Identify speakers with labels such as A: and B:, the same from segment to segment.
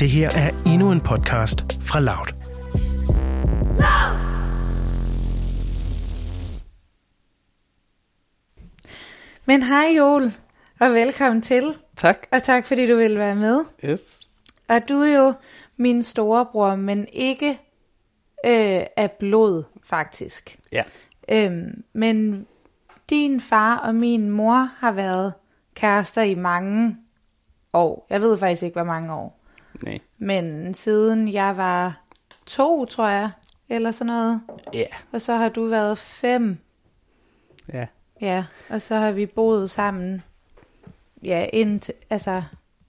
A: Det her er endnu en podcast fra Loud.
B: Men hej Joel, og velkommen til.
C: Tak.
B: Og tak fordi du vil være med.
C: Yes.
B: Og du er jo min storebror, men ikke øh, af blod, faktisk.
C: Ja.
B: Øhm, men din far og min mor har været kærester i mange år. Jeg ved faktisk ikke, hvor mange år.
C: Nej.
B: Men siden jeg var to, tror jeg, eller sådan noget.
C: Ja.
B: Og så har du været fem.
C: Ja.
B: Ja, og så har vi boet sammen, ja, indtil, altså,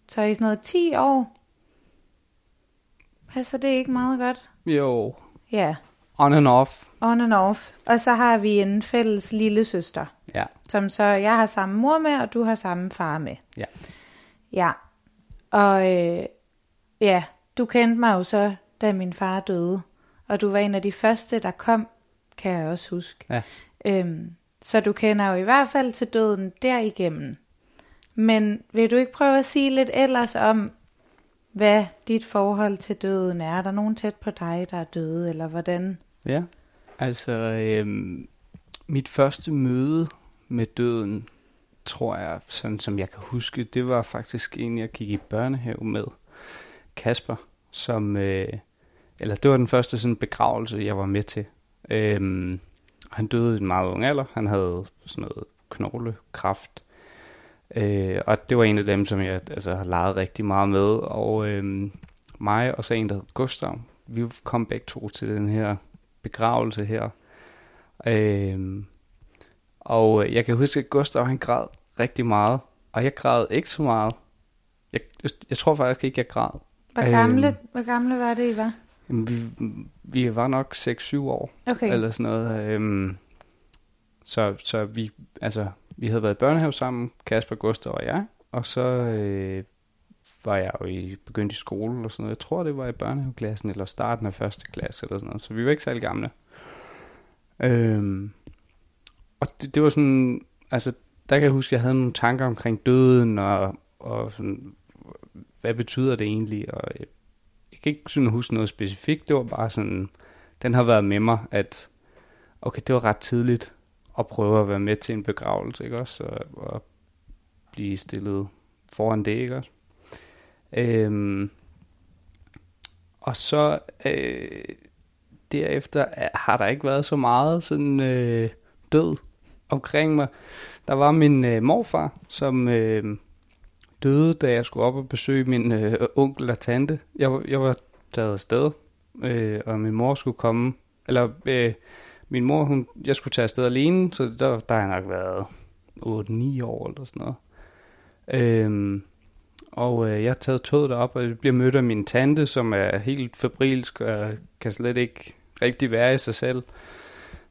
B: så i sådan noget 10 år. Passer det ikke meget godt?
C: Jo.
B: Ja,
C: On and off.
B: on and off. Og så har vi en fælles lille søster,
C: Ja.
B: som så jeg har samme mor med, og du har samme far med.
C: Ja.
B: Ja, og øh, ja, du kendte mig jo så, da min far døde. Og du var en af de første, der kom, kan jeg også huske.
C: Ja.
B: Øhm, så du kender jo i hvert fald til døden derigennem. Men vil du ikke prøve at sige lidt ellers om, hvad dit forhold til døden er? Er der nogen tæt på dig, der er døde, eller hvordan?
C: Ja. Altså, øhm, mit første møde med døden, tror jeg, sådan som jeg kan huske, det var faktisk en, jeg gik i børnehave med. Kasper, som, øh, eller det var den første sådan begravelse, jeg var med til. Øhm, han døde i en meget ung alder. Han havde sådan noget knoglekraft. Øh, og det var en af dem, som jeg altså, har leget rigtig meget med. Og øh, mig og så en, der hed Gustav, vi kom begge to til den her begravelse her. Øhm, og øh, jeg kan huske, at Gustav han græd rigtig meget, og jeg græd ikke så meget. Jeg, jeg tror faktisk ikke, jeg græd.
B: Hvor gamle, hvor gamle var det, I var?
C: Jamen, vi, vi var nok 6-7 år,
B: Okay.
C: eller sådan noget. Øhm, så, så vi, altså, vi havde været i børnehave sammen, Kasper, Gustav og jeg, og så øh, var jeg jo i, begyndt i skole og sådan noget. Jeg tror, det var i børnehaveklassen, eller starten af første klasse, eller sådan noget. Så vi var ikke særlig gamle. Øhm, og det, det var sådan, altså, der kan jeg huske, at jeg havde nogle tanker omkring døden, og, og sådan, hvad betyder det egentlig, og jeg, jeg kan ikke sådan huske noget specifikt, det var bare sådan, den har været med mig, at okay, det var ret tidligt at prøve at være med til en begravelse, ikke også, og, og blive stillet foran det, ikke også. Øhm, og så øh, derefter øh, har der ikke været så meget sådan øh, død omkring mig. Der var min øh, morfar, som øh, døde, da jeg skulle op og besøge min øh, onkel og tante. Jeg, jeg var taget afsted, øh, og min mor skulle komme. Eller øh, min mor, hun, jeg skulle tage afsted alene, så der, der har jeg nok været 8-9 år eller sådan noget. Øh, og øh, jeg har taget toget derop, og jeg bliver mødt af min tante, som er helt febrilsk og kan slet ikke rigtig være i sig selv.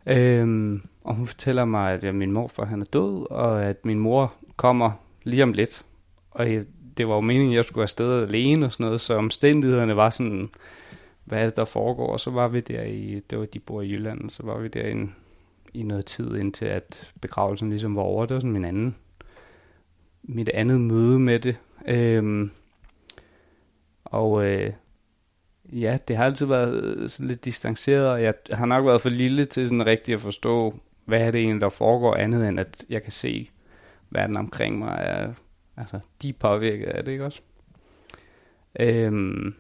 C: Øhm, og hun fortæller mig, at ja, min morfar han er død, og at min mor kommer lige om lidt. Og jeg, det var jo meningen, at jeg skulle afsted alene og sådan noget, så omstændighederne var sådan, hvad det, der foregår? Og så var vi der i, det var de bor i Jylland, og så var vi der i, en, i noget tid, indtil at begravelsen ligesom var over. Det var sådan min anden, mit andet møde med det. Øhm, og øh, ja, det har altid været sådan lidt distanceret, og jeg har nok været for lille til sådan rigtigt at forstå, hvad er det egentlig, der foregår, andet end at jeg kan se, verden omkring mig er, altså, de er påvirket af det, ikke også? Øhm,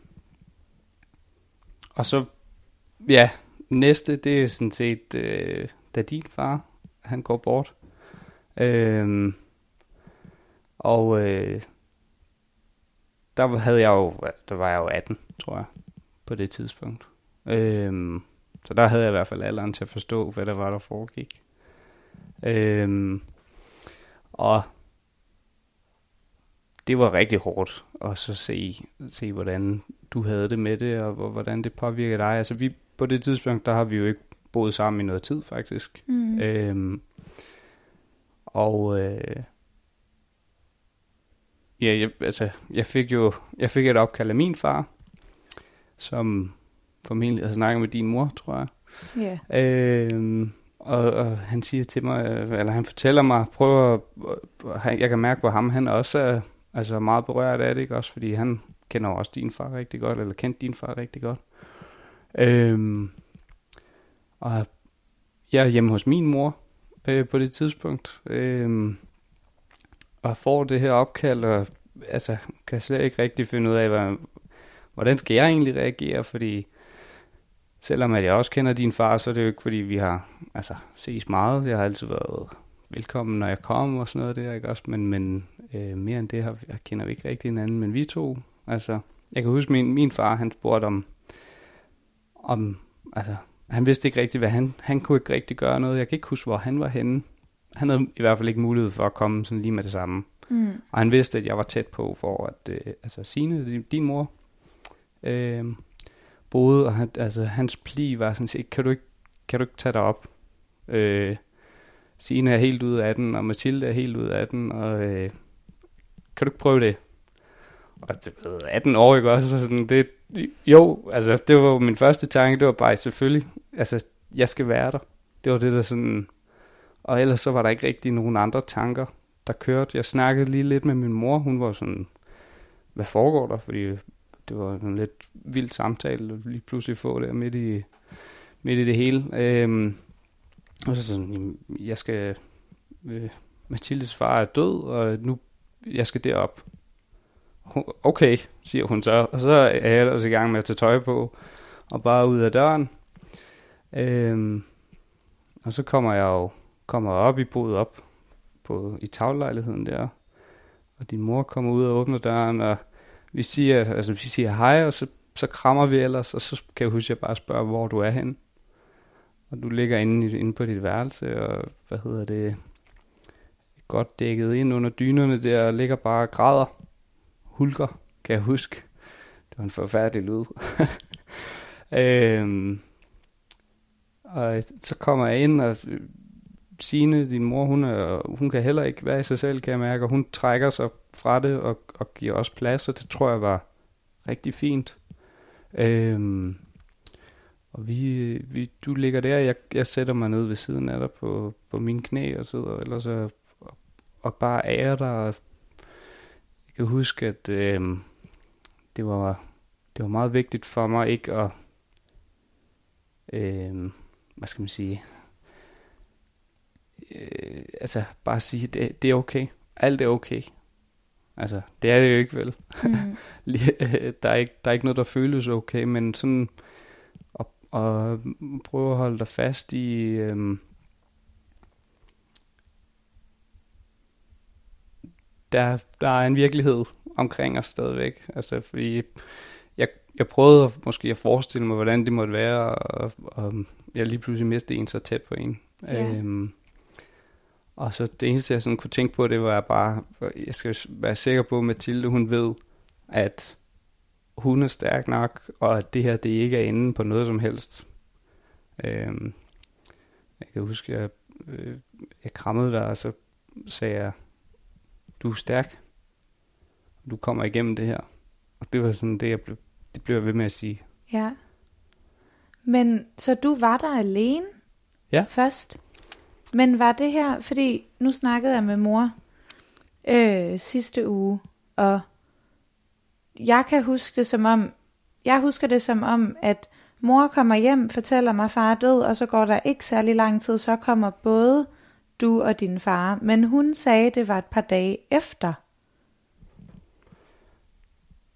C: og så, ja, næste, det er sådan set, øh, da din far, han går bort. Øhm, og øh, der havde jeg jo, der var jeg jo 18, tror jeg, på det tidspunkt. Øhm, så der havde jeg i hvert fald alderen til at forstå, hvad der var, der foregik. Øhm, og det var rigtig hårdt at så se, se, hvordan du havde det med det, og hvor- hvordan det påvirkede dig. Altså vi, på det tidspunkt, der har vi jo ikke boet sammen i noget tid, faktisk.
B: Mm.
C: Øhm, og øh, ja, jeg, altså, jeg fik jo jeg fik et opkald af min far, som formentlig havde snakket med din mor, tror jeg.
B: Ja.
C: Øhm, og, og han siger til mig, øh, eller han fortæller mig, prøv at, øh, jeg kan mærke, hvor ham han også er altså meget berørt af det, ikke? Også fordi han kender også din far rigtig godt, eller kendte din far rigtig godt. Øhm, og jeg er hjemme hos min mor øh, på det tidspunkt, øh, og får det her opkald, og altså, kan slet ikke rigtig finde ud af, hvad, hvordan skal jeg egentlig reagere, fordi selvom at jeg også kender din far, så er det jo ikke, fordi vi har altså, ses meget. Jeg har altid været velkommen, når jeg kom og sådan noget der, ikke også? Men, men øh, mere end det har, kender vi ikke rigtig hinanden, men vi to, altså, jeg kan huske, min, min far, han spurgte om, om, altså, han vidste ikke rigtig, hvad han, han kunne ikke rigtig gøre noget. Jeg kan ikke huske, hvor han var henne. Han havde i hvert fald ikke mulighed for at komme sådan lige med det samme. Mm. Og han vidste, at jeg var tæt på, for at, øh, altså Signe, din, din mor, øh, boede, og han, altså, hans pli var sådan set, kan du ikke, kan du ikke tage dig op? Øh, Signe er helt ude af den, og Mathilde er helt ude af den, og øh, kan du ikke prøve det? Og det ved 18 år, ikke også? Så sådan, det, jo, altså, det var min første tanke, det var bare selvfølgelig, altså, jeg skal være der. Det var det, der sådan, og ellers så var der ikke rigtig nogen andre tanker, der kørte. Jeg snakkede lige lidt med min mor, hun var sådan, hvad foregår der? Fordi det var en lidt vild samtale, lige pludselig få der midt i, midt i det hele. Øhm, og så sådan, jeg skal, øh, Mathildes far er død, og nu, jeg skal derop okay, siger hun så. Og så er jeg ellers i gang med at tage tøj på, og bare ud af døren. Øhm, og så kommer jeg jo kommer op i boet op på, i taglejligheden der. Og din mor kommer ud og åbner døren, og vi siger, altså vi siger hej, og så, så krammer vi ellers, og så kan jeg huske, at jeg bare spørger, hvor du er hen. Og du ligger inde, inde på dit værelse, og hvad hedder det, godt dækket ind under dynerne der, og ligger bare og græder hulker, kan jeg huske. Det var en forfærdelig lyd. øhm, og så kommer jeg ind, og Signe, din mor, hun, er, hun kan heller ikke være i sig selv, kan jeg mærke, og hun trækker sig fra det og, og giver også plads, og det tror jeg var rigtig fint. Øhm, og vi, vi, du ligger der, jeg, jeg sætter mig ned ved siden af dig på, på mine knæ og sidder ellers og, og, bare ærer dig og kan huske, at øh, det, var, det var meget vigtigt for mig ikke at, øh, hvad skal man sige, øh, altså bare sige, det, det er okay. Alt er okay. Altså, det er det jo ikke vel. Mm. der, er ikke, der er ikke noget, der føles okay, men sådan at, at prøve at holde dig fast i, øh, der, der er en virkelighed omkring os stadigvæk. Altså, fordi jeg, jeg prøvede måske at forestille mig, hvordan det måtte være, og, og jeg lige pludselig mistede en så tæt på en. Ja. Øhm, og så det eneste, jeg sådan kunne tænke på, det var bare, jeg skal være sikker på, at Mathilde, hun ved, at hun er stærk nok, og at det her, det ikke er inde på noget som helst. Øhm, jeg kan huske, at jeg, øh, jeg krammede der, og så sagde jeg, du er stærk. Du kommer igennem det her. Og det var sådan det, jeg blev, det blev jeg ved med at sige.
B: Ja. Men så du var der alene?
C: Ja.
B: Først? Men var det her, fordi nu snakkede jeg med mor øh, sidste uge, og jeg kan huske det som om, jeg husker det som om, at mor kommer hjem, fortæller mig, far er død, og så går der ikke særlig lang tid, så kommer både du og din far, men hun sagde, det var et par dage efter.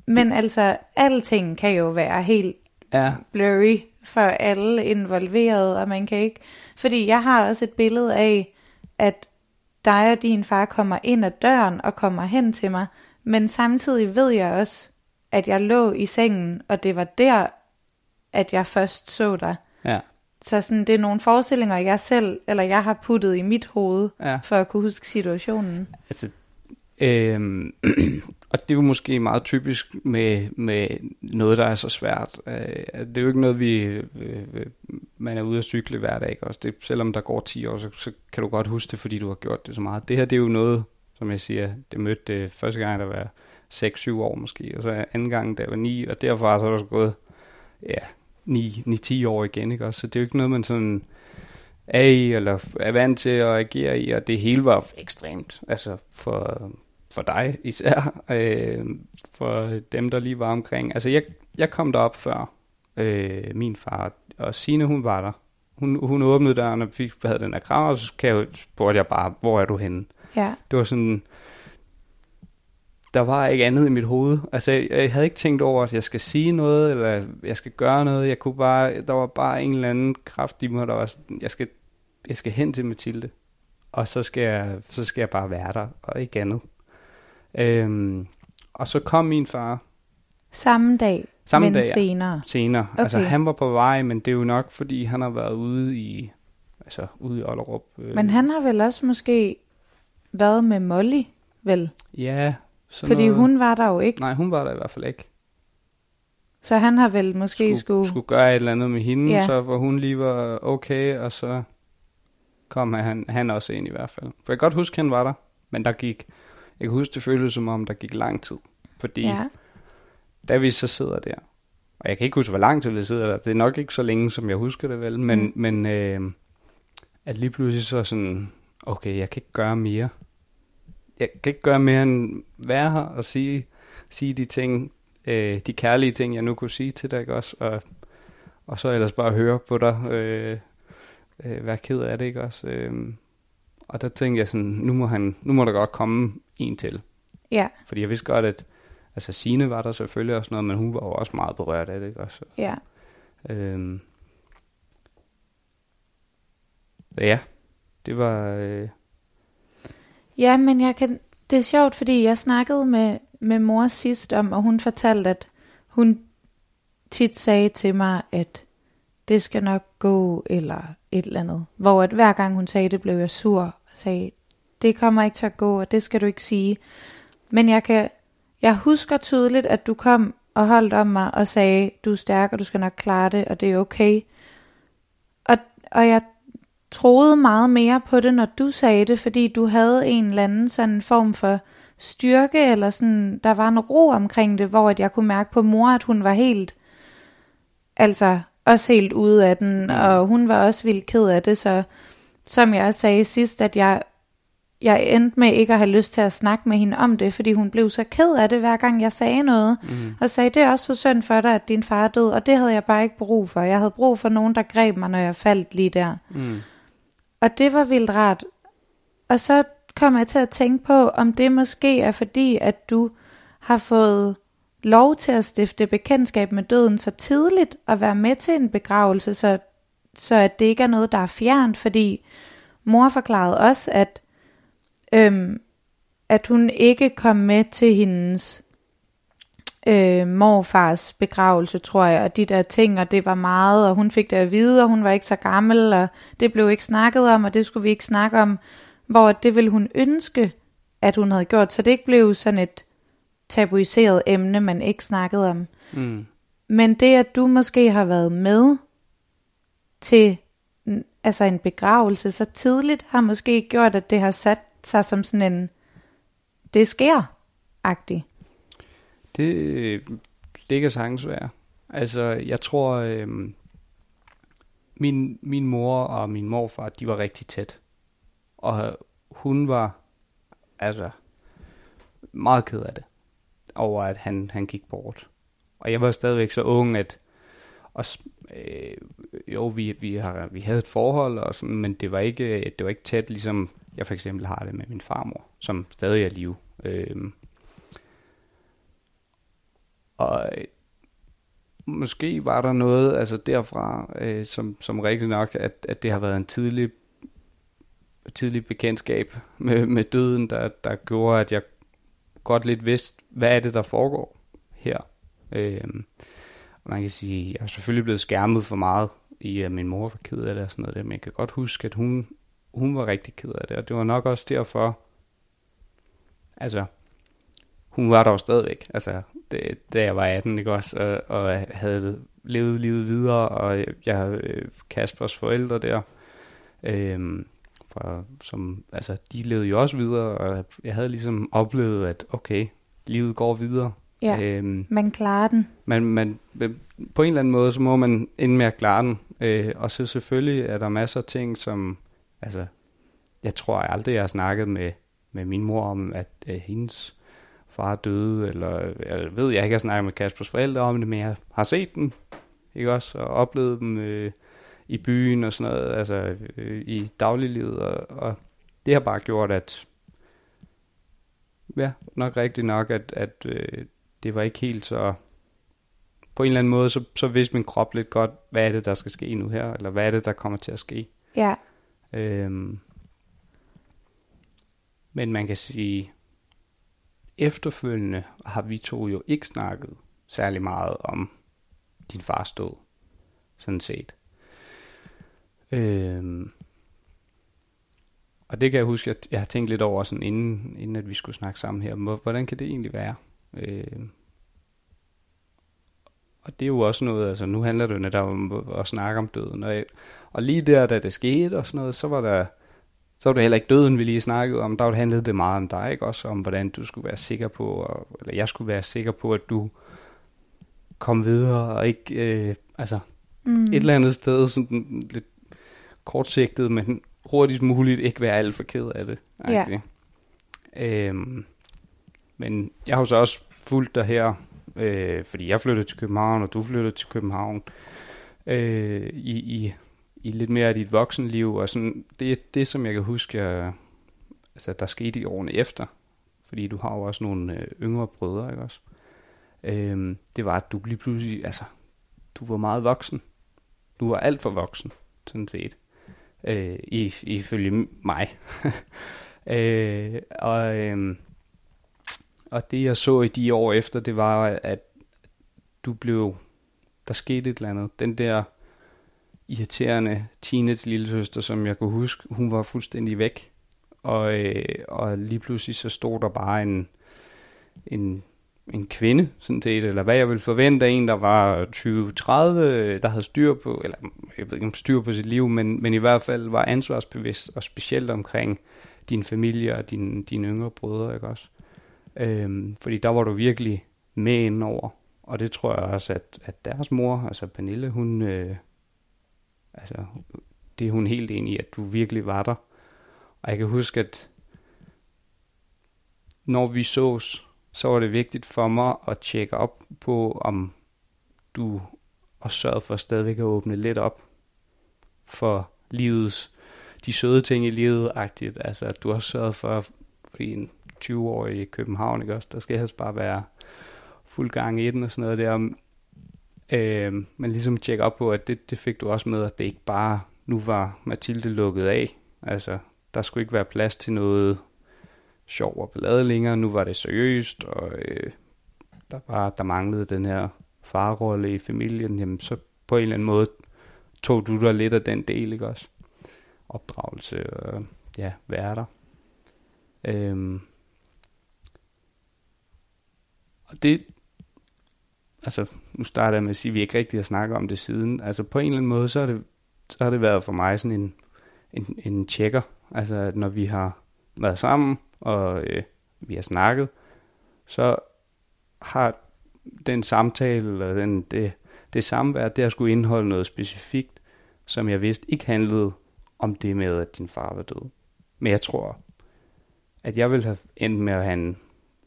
B: Men altså, alting kan jo være helt ja. blurry for alle involverede, og man kan ikke... Fordi jeg har også et billede af, at dig og din far kommer ind ad døren og kommer hen til mig, men samtidig ved jeg også, at jeg lå i sengen, og det var der, at jeg først så dig.
C: Ja.
B: Så sådan, det er nogle forestillinger, jeg selv, eller jeg har puttet i mit hoved, ja. for at kunne huske situationen.
C: Altså, øhm, og det er jo måske meget typisk med, med noget, der er så svært. Øh, det er jo ikke noget, vi øh, øh, man er ude at cykle hver dag. Også. Det, selvom der går 10 år, så, så kan du godt huske det, fordi du har gjort det så meget. Det her, det er jo noget, som jeg siger, det mødte det første gang, der var 6-7 år måske, og så anden gang, der var 9, og derfra så er der så gået ja, 9-10 år igen, ikke også? Så det er jo ikke noget, man sådan er i, eller er vant til at agere i, og det hele var ekstremt, altså for, for dig især, øh, for dem, der lige var omkring. Altså, jeg, jeg kom derop før øh, min far, og Sine hun var der. Hun, hun åbnede døren og fik, havde den der krav, og så kan jeg, spurgte jeg bare, hvor er du henne?
B: Ja.
C: Det var sådan, der var ikke andet i mit hoved. Altså, jeg, jeg havde ikke tænkt over, at jeg skal sige noget, eller jeg skal gøre noget. Jeg kunne bare, der var bare en eller anden kraft i mig, der var sådan, jeg skal, jeg skal hen til Mathilde. Og så skal jeg, så skal jeg bare være der, og ikke andet. Øhm, og så kom min far
B: Samme dag,
C: Samme
B: men
C: dag,
B: senere.
C: senere. Okay. Altså,
B: Okay.
C: han var på vej, men det er jo nok, fordi han har været ude i, altså, ude i Ollerup. Øh,
B: Men han har vel også måske været med Molly, vel?
C: Ja, sådan
B: Fordi
C: noget.
B: hun var der jo ikke.
C: Nej, hun var der i hvert fald ikke.
B: Så han har vel måske
C: skulle,
B: skulle...
C: skulle gøre et eller andet med hende,
B: Ja.
C: så hvor hun lige var okay, og så kom han, han også ind i hvert fald. For jeg kan godt huske, han var der, men der gik, jeg kan huske, det føltes som om, der gik lang tid. Fordi ja. Da vi så sidder der, og jeg kan ikke huske, hvor lang tid vi sidder der, det er nok ikke så længe, som jeg husker det vel, men,
B: mm.
C: men øh, at lige pludselig så sådan, okay, jeg kan ikke gøre mere. Jeg kan ikke gøre mere end være her og sige, sige de ting, øh, de kærlige ting, jeg nu kunne sige til dig, ikke også? Og, og så ellers bare høre på dig, øh, øh, være ked af det, ikke også? Øh, og der tænkte jeg sådan, nu må, han, nu må der godt komme en til.
B: ja,
C: Fordi jeg vidste godt, at altså Sine var der selvfølgelig også noget, men hun var jo også meget berørt af det, ikke også?
B: ja.
C: Øhm. Ja, det var... Øh,
B: Ja, men jeg kan, det er sjovt, fordi jeg snakkede med, med mor sidst om, og hun fortalte, at hun tit sagde til mig, at det skal nok gå, eller et eller andet. Hvor at hver gang hun sagde det, blev jeg sur og sagde, det kommer ikke til at gå, og det skal du ikke sige. Men jeg kan, jeg husker tydeligt, at du kom og holdt om mig og sagde, du er stærk, og du skal nok klare det, og det er okay. Og, og jeg troede meget mere på det, når du sagde det, fordi du havde en eller anden sådan form for styrke, eller sådan, der var en ro omkring det, hvor at jeg kunne mærke på mor, at hun var helt, altså også helt ude af den, og hun var også vildt ked af det, så som jeg også sagde sidst, at jeg, jeg endte med ikke at have lyst til at snakke med hende om det, fordi hun blev så ked af det, hver gang jeg sagde noget,
C: mm,
B: og sagde, det er også så synd for dig, at din far er død, og det havde jeg bare ikke brug for. Jeg havde brug for nogen, der greb mig, når jeg faldt lige der.
C: mm,
B: og det var vildt rart. Og så kom jeg til at tænke på, om det måske er fordi, at du har fået lov til at stifte bekendtskab med døden så tidligt, og være med til en begravelse, så, så at det ikke er noget, der er fjernt, fordi mor forklarede også, at, øhm, at hun ikke kom med til hendes øh, morfars begravelse, tror jeg, og de der ting, og det var meget, og hun fik det at vide, og hun var ikke så gammel, og det blev ikke snakket om, og det skulle vi ikke snakke om, hvor det ville hun ønske, at hun havde gjort, så det ikke blev sådan et tabuiseret emne, man ikke snakkede om.
C: mm,
B: Men det, at du måske har været med til altså en begravelse så tidligt, har måske gjort, at det har sat sig som sådan en, det sker-agtig
C: det, øh, det kan sagtens være. Altså, jeg tror, øh, min, min mor og min morfar, de var rigtig tæt. Og hun var, altså, meget ked af det, over at han, han gik bort. Og jeg var stadigvæk så ung, at og, øh, jo, vi, vi, har, vi havde et forhold, og sådan, men det var, ikke, øh, det var ikke tæt, ligesom jeg for eksempel har det med min farmor, som stadig er i live. Øh, og øh, måske var der noget altså derfra, øh, som, som rigtig nok, at, at det har været en tidlig, tidlig bekendtskab med, med døden, der, der gjorde, at jeg godt lidt vidste, hvad er det, der foregår her. Øh, og man kan sige, jeg er selvfølgelig blevet skærmet for meget i, at min mor var ked af det og sådan noget, der, men jeg kan godt huske, at hun, hun var rigtig ked af det, og det var nok også derfor, altså, hun var der jo stadigvæk, altså, det, da jeg var 18, ikke også, og, og havde levet livet videre, og jeg havde øh, Kaspers forældre der, øhm, fra, som, altså, de levede jo også videre, og jeg havde ligesom oplevet, at okay, livet går videre.
B: Ja,
C: Øhm,
B: man klarer den.
C: man, man, på en eller anden måde, så må man ende med at klare den. Øh, og så selvfølgelig er der masser af ting, som, altså, jeg tror aldrig, jeg har snakket med med min mor om, at øh, hendes far døde, eller jeg ved, jeg ikke har snakket med Kaspers forældre om det, men jeg har set dem, ikke også, og oplevet dem øh, i byen og sådan noget, altså øh, i dagliglivet, og, og det har bare gjort, at ja, nok rigtigt nok, at, at øh, det var ikke helt så på en eller anden måde, så, så vidste min krop lidt godt, hvad er det, der skal ske nu her, eller hvad er det, der kommer til at ske.
B: Ja.
C: Øhm, men man kan sige, efterfølgende har vi to jo ikke snakket særlig meget om din fars død, sådan set. Øhm, og det kan jeg huske, at jeg har tænkt lidt over, sådan inden, inden at vi skulle snakke sammen her, hvordan kan det egentlig være? Øhm, og det er jo også noget, altså nu handler det jo netop om at snakke om døden. Og, og lige der, da det skete og sådan noget, så var der, så var det heller ikke døden, vi lige snakkede om. Der handlede det meget om dig, ikke? Også om, hvordan du skulle være sikker på, og, eller jeg skulle være sikker på, at du kom videre, og ikke, øh, altså, mm. et eller andet sted, sådan lidt kortsigtet, men hurtigst muligt ikke være alt for ked af det. Ja. Øhm, men jeg har så også fulgt dig her øh, fordi jeg flyttede til København, og du flyttede til København, øh, i, i, i lidt mere af dit voksenliv, og sådan, det er det, som jeg kan huske, jeg, altså, der skete i årene efter, fordi du har jo også nogle øh, yngre brødre, ikke også? Øhm, det var, at du lige pludselig, altså, du var meget voksen. Du var alt for voksen, sådan set. Øh, ifølge mig. øh, og, øh, og det jeg så i de år efter, det var, at du blev, der skete et eller andet. Den der irriterende teenage lille søster, som jeg kunne huske, hun var fuldstændig væk. Og, øh, og lige pludselig så stod der bare en, en, en kvinde, sådan set, eller hvad jeg ville forvente af en, der var 20-30, der havde styr på, eller jeg ved ikke om styr på sit liv, men, men i hvert fald var ansvarsbevidst, og specielt omkring din familie og din, dine yngre brødre, ikke også? Øhm, fordi der var du virkelig med indover. Og det tror jeg også, at, at deres mor, altså Pernille, hun, øh, altså, det er hun helt enig i, at du virkelig var der. Og jeg kan huske, at når vi sås, så var det vigtigt for mig at tjekke op på, om du og sørgede for stadigvæk at åbne lidt op for livets, de søde ting i livet, agtigt. Altså, at du har sørget for, fordi en 20-årig i København, ikke også? Der skal helst bare være fuld gang i den og sådan noget der. Øh, men ligesom tjekke op på, at det, det fik du også med, at det ikke bare, nu var Mathilde lukket af. Altså, der skulle ikke være plads til noget sjov og ballade længere. Nu var det seriøst, og øh, der, var, der manglede den her farrolle i familien. Jamen, så på en eller anden måde tog du dig lidt af den del, ikke også? Opdragelse og ja, være der. Øhm, og det, altså nu starter jeg med at sige, at vi ikke rigtig har snakket om det siden. Altså på en eller anden måde, så har det, så har det været for mig sådan en, en, en tjekker. Altså at når vi har været sammen, og øh, vi har snakket, så har den samtale, eller den, det, det samvær, det har skulle indeholde noget specifikt, som jeg vidste ikke handlede om det med, at din far var død. Men jeg tror, at jeg ville have endt med at have en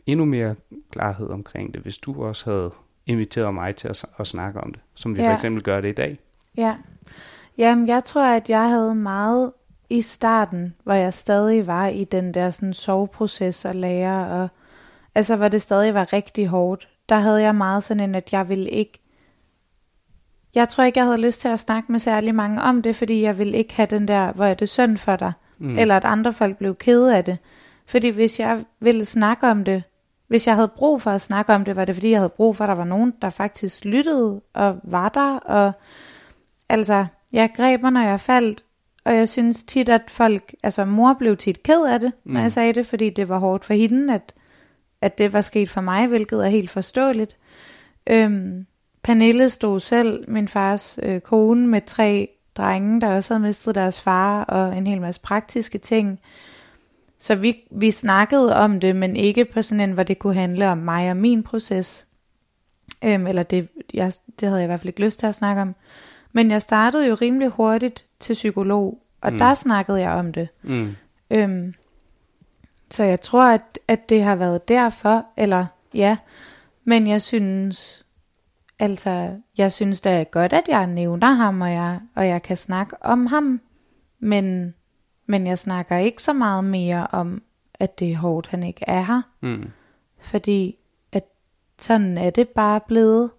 C: endnu mere klarhed omkring det, hvis du også havde inviteret mig til at, at snakke om det, som vi ja. for eksempel gør det i dag.
B: Ja. Jamen, jeg tror, at jeg havde meget i starten, hvor jeg stadig var i den der sådan soveproces og lære, og altså hvor det stadig var rigtig hårdt, der havde jeg meget sådan en, at jeg ville ikke, jeg tror ikke, jeg havde lyst til at snakke med særlig mange om det, fordi jeg ville ikke have den der, hvor er det synd for dig, mm. eller at andre folk blev kede af det. Fordi hvis jeg ville snakke om det, hvis jeg havde brug for at snakke om det, var det fordi, jeg havde brug for, at der var nogen, der faktisk lyttede og var der. Og altså, jeg greb mig, når jeg faldt, og jeg synes tit, at folk, altså mor blev tit ked af det, når mm. jeg sagde det, fordi det var hårdt for hende, at, at det var sket for mig, hvilket er helt forståeligt. Øhm, Pernille stod selv, min fars øh, kone, med tre drenge, der også havde mistet deres far, og en hel masse praktiske ting. Så vi, vi snakkede om det, men ikke på sådan en, hvor det kunne handle om mig og min proces. Øhm, eller det, jeg, det havde jeg i hvert fald ikke lyst til at snakke om. Men jeg startede jo rimelig hurtigt til psykolog, og mm. der snakkede jeg om det. Mm. Øhm, Så jeg tror, at, at det har været derfor, eller ja, men jeg synes, altså, jeg synes det er godt, at jeg nævner ham, og jeg, og jeg kan snakke om ham, men, men jeg snakker ikke så meget mere om, at det er hårdt, han ikke er her,
C: Mm.
B: fordi at sådan er det bare blevet.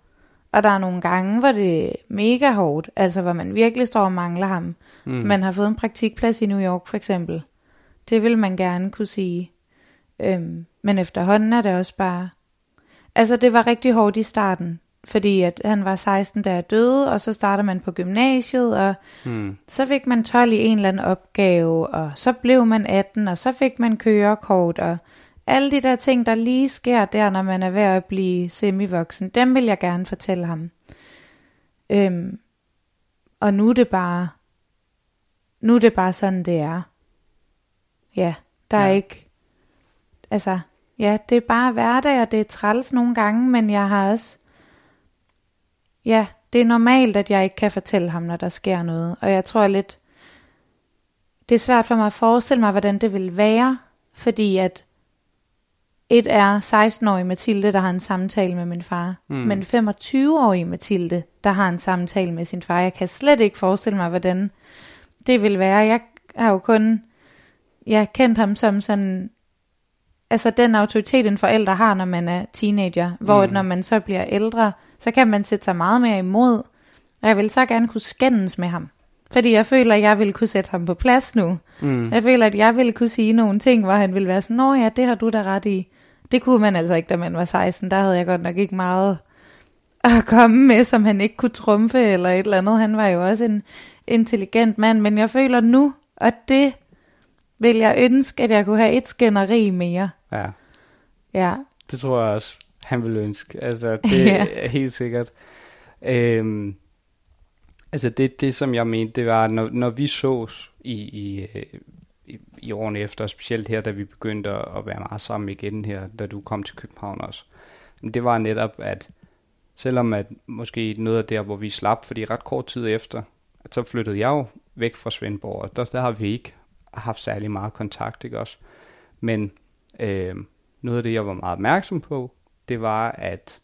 B: Og der er nogle gange, hvor det er mega hårdt, altså hvor man virkelig står og mangler ham.
C: Mm.
B: Man har fået en praktikplads i New York for eksempel. Det vil man gerne kunne sige. Øhm, men efterhånden er det også bare... Altså det var rigtig hårdt i starten, fordi at han var 16, da jeg døde, og så starter man på gymnasiet, og
C: Mm.
B: så fik man 12 i en eller anden opgave, og så blev man 18, og så fik man kørekort, og alle de der ting, der lige sker der, når man er ved at blive semivoksen, dem vil jeg gerne fortælle ham. Øhm, og nu er det bare, nu er det bare sådan, det er. Ja, der ja. er ikke, altså, ja, det er bare hverdag, og det er træls nogle gange, men jeg har også, ja, det er normalt, at jeg ikke kan fortælle ham, når der sker noget. Og jeg tror lidt, det er svært for mig at forestille mig, hvordan det vil være, fordi at et er 16-årig Mathilde, der har en samtale med min far,
C: Mm.
B: men 25-årig Mathilde, der har en samtale med sin far. Jeg kan slet ikke forestille mig, hvordan det vil være. Jeg har jo kun, jeg har kendt ham som sådan, altså den autoritet, en forælder har, når man er teenager, hvor
C: mm.
B: når man så bliver ældre, så kan man sætte sig meget mere imod. Og jeg vil så gerne kunne skændes med ham. Fordi jeg føler, at jeg vil kunne sætte ham på plads nu.
C: Mm.
B: Jeg føler, at jeg ville kunne sige nogle ting, hvor han ville være sådan, Nå ja, det har du da ret i. Det kunne man altså ikke, da man var 16. Der havde jeg godt nok ikke meget at komme med, som han ikke kunne trumfe eller et eller andet. Han var jo også en intelligent mand, men jeg føler nu, at det vil jeg ønske, at jeg kunne have et skænderi mere.
C: Ja,
B: Ja,
C: det tror jeg også, han vil ønske. Altså, det
B: Ja.
C: er helt sikkert. Øhm, altså, det, det som jeg mente, det var, når, når vi sås i, i, øh, i, i årene efter, specielt her, da vi begyndte at være meget sammen igen her, da du kom til København også, det var netop, at selvom at måske noget af der, hvor vi slap, fordi ret kort tid efter, at så flyttede jeg jo væk fra Svendborg, og der, der har vi ikke haft særlig meget kontakt, ikke også? Men øh, noget af det, jeg var meget opmærksom på, det var, at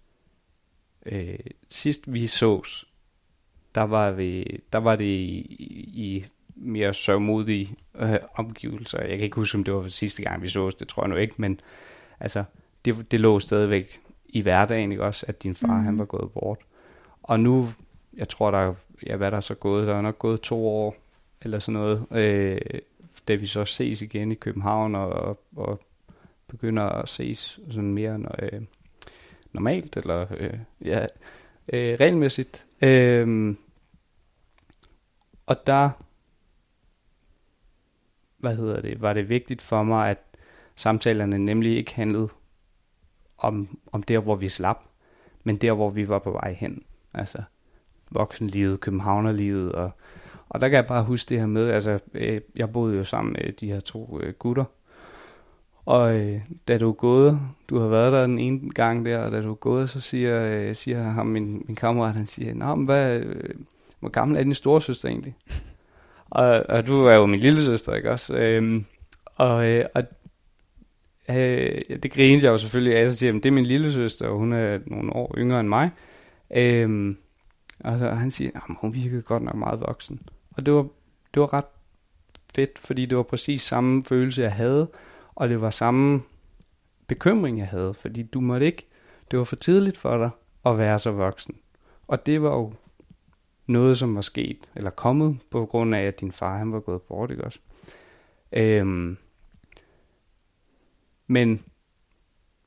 C: øh, sidst vi sås, der var, vi, der var det i, i mere sørgmodige øh, omgivelser. Jeg kan ikke huske, om det var sidste gang, vi sås, det tror jeg nu ikke, men altså, det, det lå stadigvæk i hverdagen, ikke også, at din far, mm. Han var gået bort. Og nu, jeg tror, der er, ja, hvad der er så gået, der er nok gået to år, eller sådan noget, øh, da vi så ses igen i København, og, og, og begynder at ses sådan mere øh, normalt, eller øh, ja, øh, regelmæssigt. Øh, og der, hvad hedder det, var det vigtigt for mig, at samtalerne nemlig ikke handlede om, om der, hvor vi slap, men der, hvor vi var på vej hen. Altså voksenlivet, københavnerlivet, og, og der kan jeg bare huske det her med, altså øh, jeg boede jo sammen med de her to øh, gutter, og øh, da du er gået, du har været der den ene gang der, og da du er gået, så siger, øh, siger ham, min, min kammerat, han siger, Nå, men hvad, øh, hvor gammel er din storesøster egentlig? og, og du er jo min lille søster, ikke også? Øhm, og, øh, og øh, ja, det griner jeg jo selvfølgelig af, så siger jeg, det er min lille søster, og hun er nogle år yngre end mig. Øhm, og så, han siger, at hun virkede godt nok meget voksen. Og det var, det var ret fedt, fordi det var præcis samme følelse, jeg havde, og det var samme bekymring, jeg havde, fordi du måtte ikke, det var for tidligt for dig at være så voksen. Og det var jo noget, som var sket, eller kommet, på grund af, at din far, han var gået bort, ikke også? Øhm, men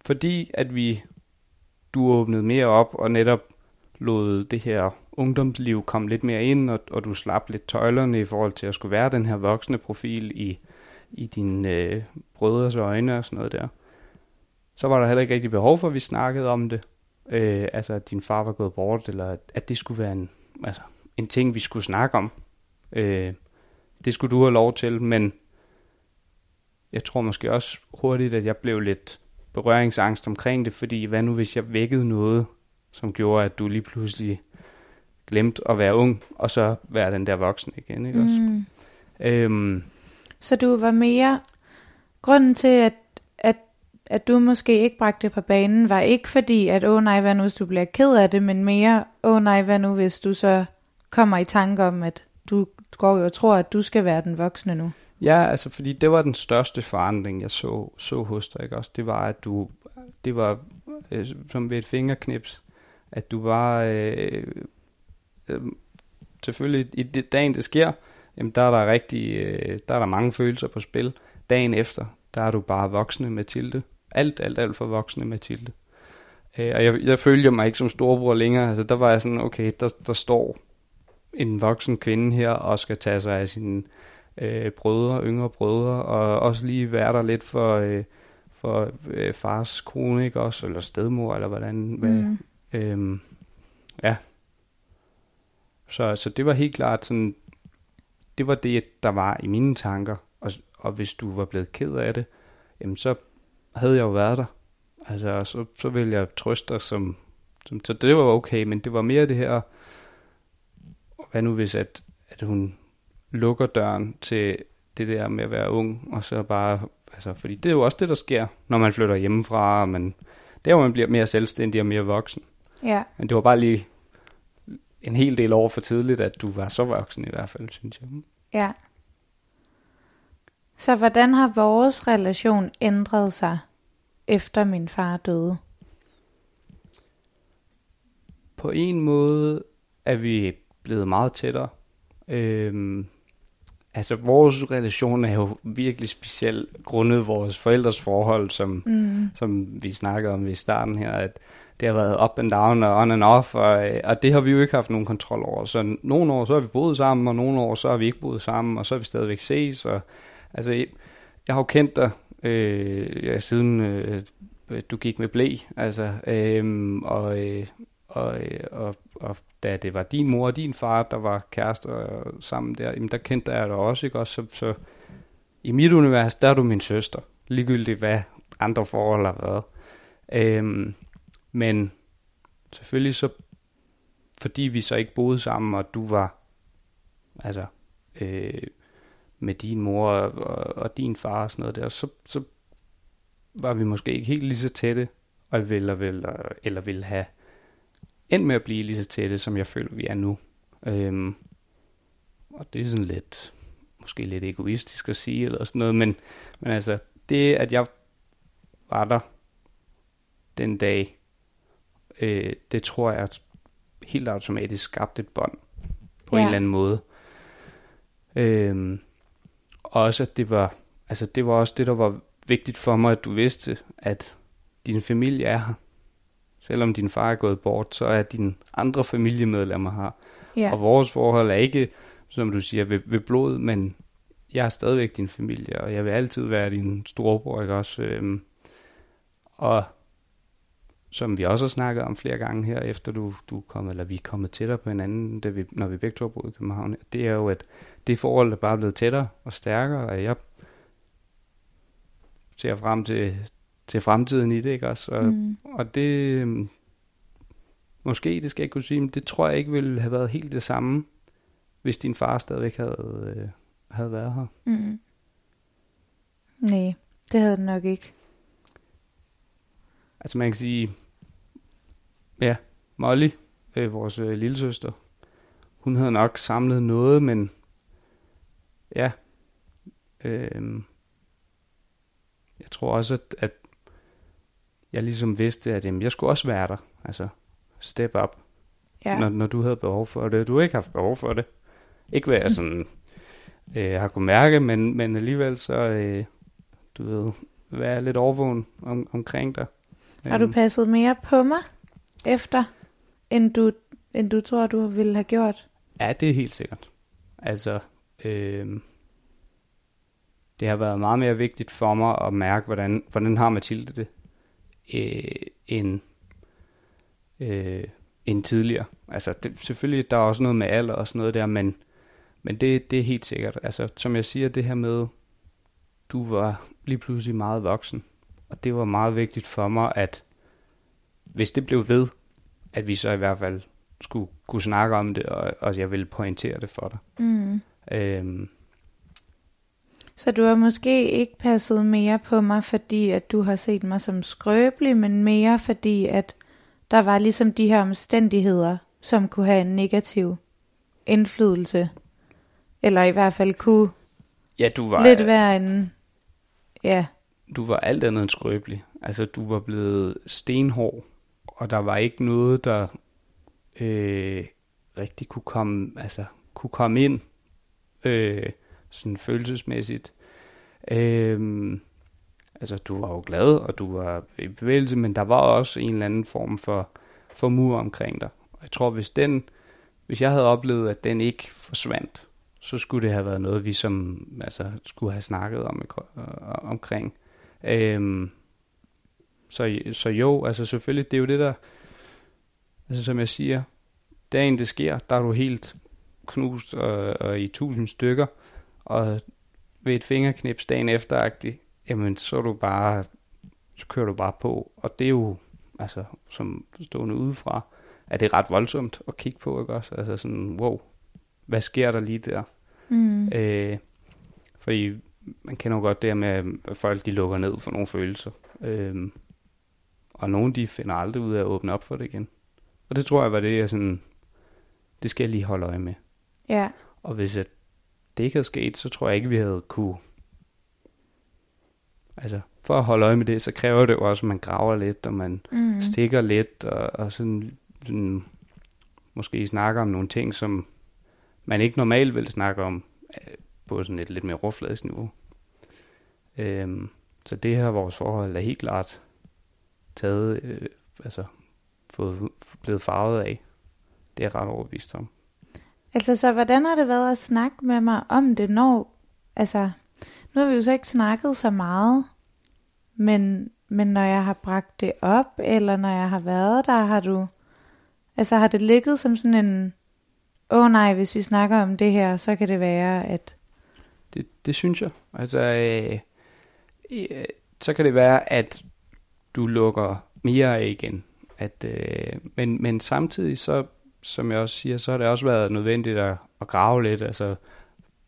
C: fordi, at vi, du åbnede mere op, og netop lod det her ungdomsliv komme lidt mere ind, og, og du slap lidt tøjlerne i forhold til at skulle være den her voksne profil i, i dine øh, brødres øjne og sådan noget der. Så var der heller ikke rigtig behov for, at vi snakkede om det. Øh, altså, at din far var gået bort, eller at, at det skulle være en, altså, en ting, vi skulle snakke om. Øh, det skulle du have lov til, men jeg tror måske også hurtigt, at jeg blev lidt berøringsangst omkring det, fordi hvad nu hvis jeg vækkede noget, som gjorde, at du lige pludselig glemte at være ung, og så være den der voksen igen, ikke også?
B: Mm.
C: Øhm,
B: så du var mere... Grunden til, at at du måske ikke bragte det på banen, var ikke fordi, at åh nej, hvad nu hvis du bliver ked af det, men mere, åh nej, hvad nu hvis du så kommer i tanke om, at du går jo og tror, at du skal være den voksne nu.
C: Ja, altså fordi det var den største forandring, jeg så, så hos dig, ikke også? Det var, at du, det var øh, som ved et fingerknips, at du var, øh, øh, selvfølgelig i det, dagen det sker, jamen der er der rigtig, øh, der er der mange følelser på spil. Dagen efter, der er du bare voksne Mathilde. Alt, alt, alt for voksne Mathilde. Øh, og jeg, jeg følger mig ikke som storebror længere. Altså der var jeg sådan, okay, der, der står en voksen kvinde her og skal tage sig af sine øh, brødre, yngre brødre, og også lige være der lidt for, øh, for øh, fars kone, ikke også, eller stedmor, eller hvordan, hvad,
B: Mm.
C: Øhm, ja. Så, så det var helt klart sådan, det var det, der var i mine tanker. Og, og hvis du var blevet ked af det, jamen så havde jeg jo været der. Altså, så, så ville jeg trøste dig som, som, så det var okay, men det var mere det her, hvad nu hvis, at, at hun lukker døren til det der med at være ung, og så bare, altså, fordi det er jo også det, der sker, når man flytter hjemmefra, og man, der hvor man bliver mere selvstændig og mere voksen.
B: Ja,
C: Men det var bare lige en hel del år for tidligt, at du var så voksen i hvert fald, synes jeg.
B: ja. Så hvordan har vores relation ændret sig, efter min far døde?
C: På en måde er vi blevet meget tættere. Øhm, altså, vores relation er jo virkelig speciel, grundet vores forældres forhold, som,
B: Mm.
C: som vi snakkede om i starten her, at det har været up and down og on and off, og, øh, og det har vi jo ikke haft nogen kontrol over. Så nogle år så har vi boet sammen, og nogle år så har vi ikke boet sammen, og så har vi stadigvæk ses. Og, altså, jeg, jeg har jo kendt dig øh, ja, siden øh, du gik med blæ, altså, øh, og, øh, og, øh, og, og da det var din mor og din far, der var kærester sammen der, jamen der kendte jeg dig også, ikke også? Så, så i mit univers, der er du min søster, ligegyldigt hvad andre forhold har været. Øhm, men selvfølgelig så, fordi vi så ikke boede sammen, og du var altså øh, med din mor og, og, og din far og sådan noget der, så, så var vi måske ikke helt lige så tætte, og ville, eller, eller, eller ville have endt med at blive lige så tætte, som jeg føler, vi er nu. Øhm, og det er sådan lidt, måske lidt egoistisk at sige, eller sådan noget, men, men altså, det at jeg var der den dag, øh, det tror jeg helt automatisk skabte et bånd på ja. en eller anden måde. Øhm, og også at det var, altså det var også det, der var vigtigt for mig, at du vidste, at din familie er her. Selvom din far er gået bort, så er dine andre familiemedlemmer her.
B: Ja,
C: Og vores forhold er ikke, som du siger, ved, ved blod, men jeg er stadigvæk din familie, og jeg vil altid være din storebror, ikke også? Øhm, og som vi også har snakket om flere gange her, efter du, du er kommet, eller vi er kommet tættere på hinanden, da vi, når vi begge to har boet i København, det er jo, at det forhold er bare blevet tættere og stærkere, og jeg ser frem til, til fremtiden i det, ikke også? Og,
B: mm.
C: og det, måske, det skal jeg ikke kunne sige, men det tror jeg ikke ville have været helt det samme, hvis din far stadigvæk havde, øh, havde været her.
B: Mm. Nej, det havde den nok ikke.
C: Altså man kan sige, ja, Molly, øh, vores øh, lillesøster, hun havde nok samlet noget, men ja, øh, jeg tror også, at, at jeg ligesom vidste, at jamen, jeg skulle også være der. Altså, step up,
B: Ja,
C: når, når du havde behov for det. Du har ikke haft behov for det. Ikke hvad jeg sådan øh, har kunne mærke, men, men alligevel så, øh, du ved, være lidt overvågen om, omkring dig.
B: Har du
C: Øhm,
B: passet mere på mig efter, end du, end du tror, du ville have gjort?
C: Ja, det er helt sikkert. Altså, øh, det har været meget mere vigtigt for mig at mærke, hvordan, hvordan har Mathilde det, øh, end, øh, end tidligere. Altså, det, selvfølgelig, der er også noget med alder og sådan noget der, men, men det, det er helt sikkert. Altså, som jeg siger, det her med, du var lige pludselig meget voksen, og det var meget vigtigt for mig, at hvis det blev ved, at vi så i hvert fald skulle kunne snakke om det, og, og jeg ville pointere det for dig.
B: Mm.
C: Øhm,
B: Så du har måske ikke passet mere på mig, fordi at du har set mig som skrøbelig, men mere fordi, at der var ligesom de her omstændigheder, som kunne have en negativ indflydelse. Eller i hvert fald kunne
C: Ja, du var,
B: lidt være en... Ja,
C: du var alt andet end skrøbelig. Altså, du var blevet stenhård, og der var ikke noget, der øh, rigtig kunne komme, altså, kunne komme ind, øh, sådan følelsesmæssigt. Øh, altså, du var jo glad, og du var i bevægelse, men der var også en eller anden form for, for mur omkring dig. Og jeg tror, hvis den, hvis jeg havde oplevet, at den ikke forsvandt, så skulle det have været noget, vi som altså, skulle have snakket om øh, omkring. Øhm, så, så jo, altså selvfølgelig, det er jo det der, altså som jeg siger, dagen det sker, der er du helt knust og, og i tusind stykker, og ved et fingerknips dagen efter, jamen så er du bare, så kører du bare på, og det er jo, altså som stående udefra, er det ret voldsomt at kigge på, ikke også? Altså sådan, wow, hvad sker der lige der?
B: mm.
C: Øh, fordi man kender jo godt det her med, at folk de lukker ned for nogle følelser. Øh, og nogle de finder aldrig ud af at åbne op for det igen. Og det tror jeg var det, jeg sådan, det skal jeg lige holde øje med.
B: ja,
C: Og hvis at det ikke havde sket, så tror jeg ikke, vi havde kunne... Altså, for at holde øje med det, så kræver det jo også, at man graver lidt, og man
B: mm.
C: stikker lidt, og, og sådan, sådan måske snakker om nogle ting, som man ikke normalt vil snakke om, øh, på sådan et lidt mere råfladisk niveau. Øhm, så det her vores forhold er helt klart taget, øh, altså fået, blevet farvet af. Det er jeg ret overbevist om.
B: Altså, så hvordan har det været at snakke med mig om det, når... Altså, nu har vi jo så ikke snakket så meget, men, men når jeg har bragt det op, eller når jeg har været der, har du... Altså, har det ligget som sådan en... Åh oh, nej, hvis vi snakker om det her, så kan det være, at...
C: Det, det synes jeg. Altså, øh, øh, så kan det være, at du lukker mere af igen. At, øh, men, men samtidig, så, som jeg også siger, så har det også været nødvendigt at, at grave lidt. Altså,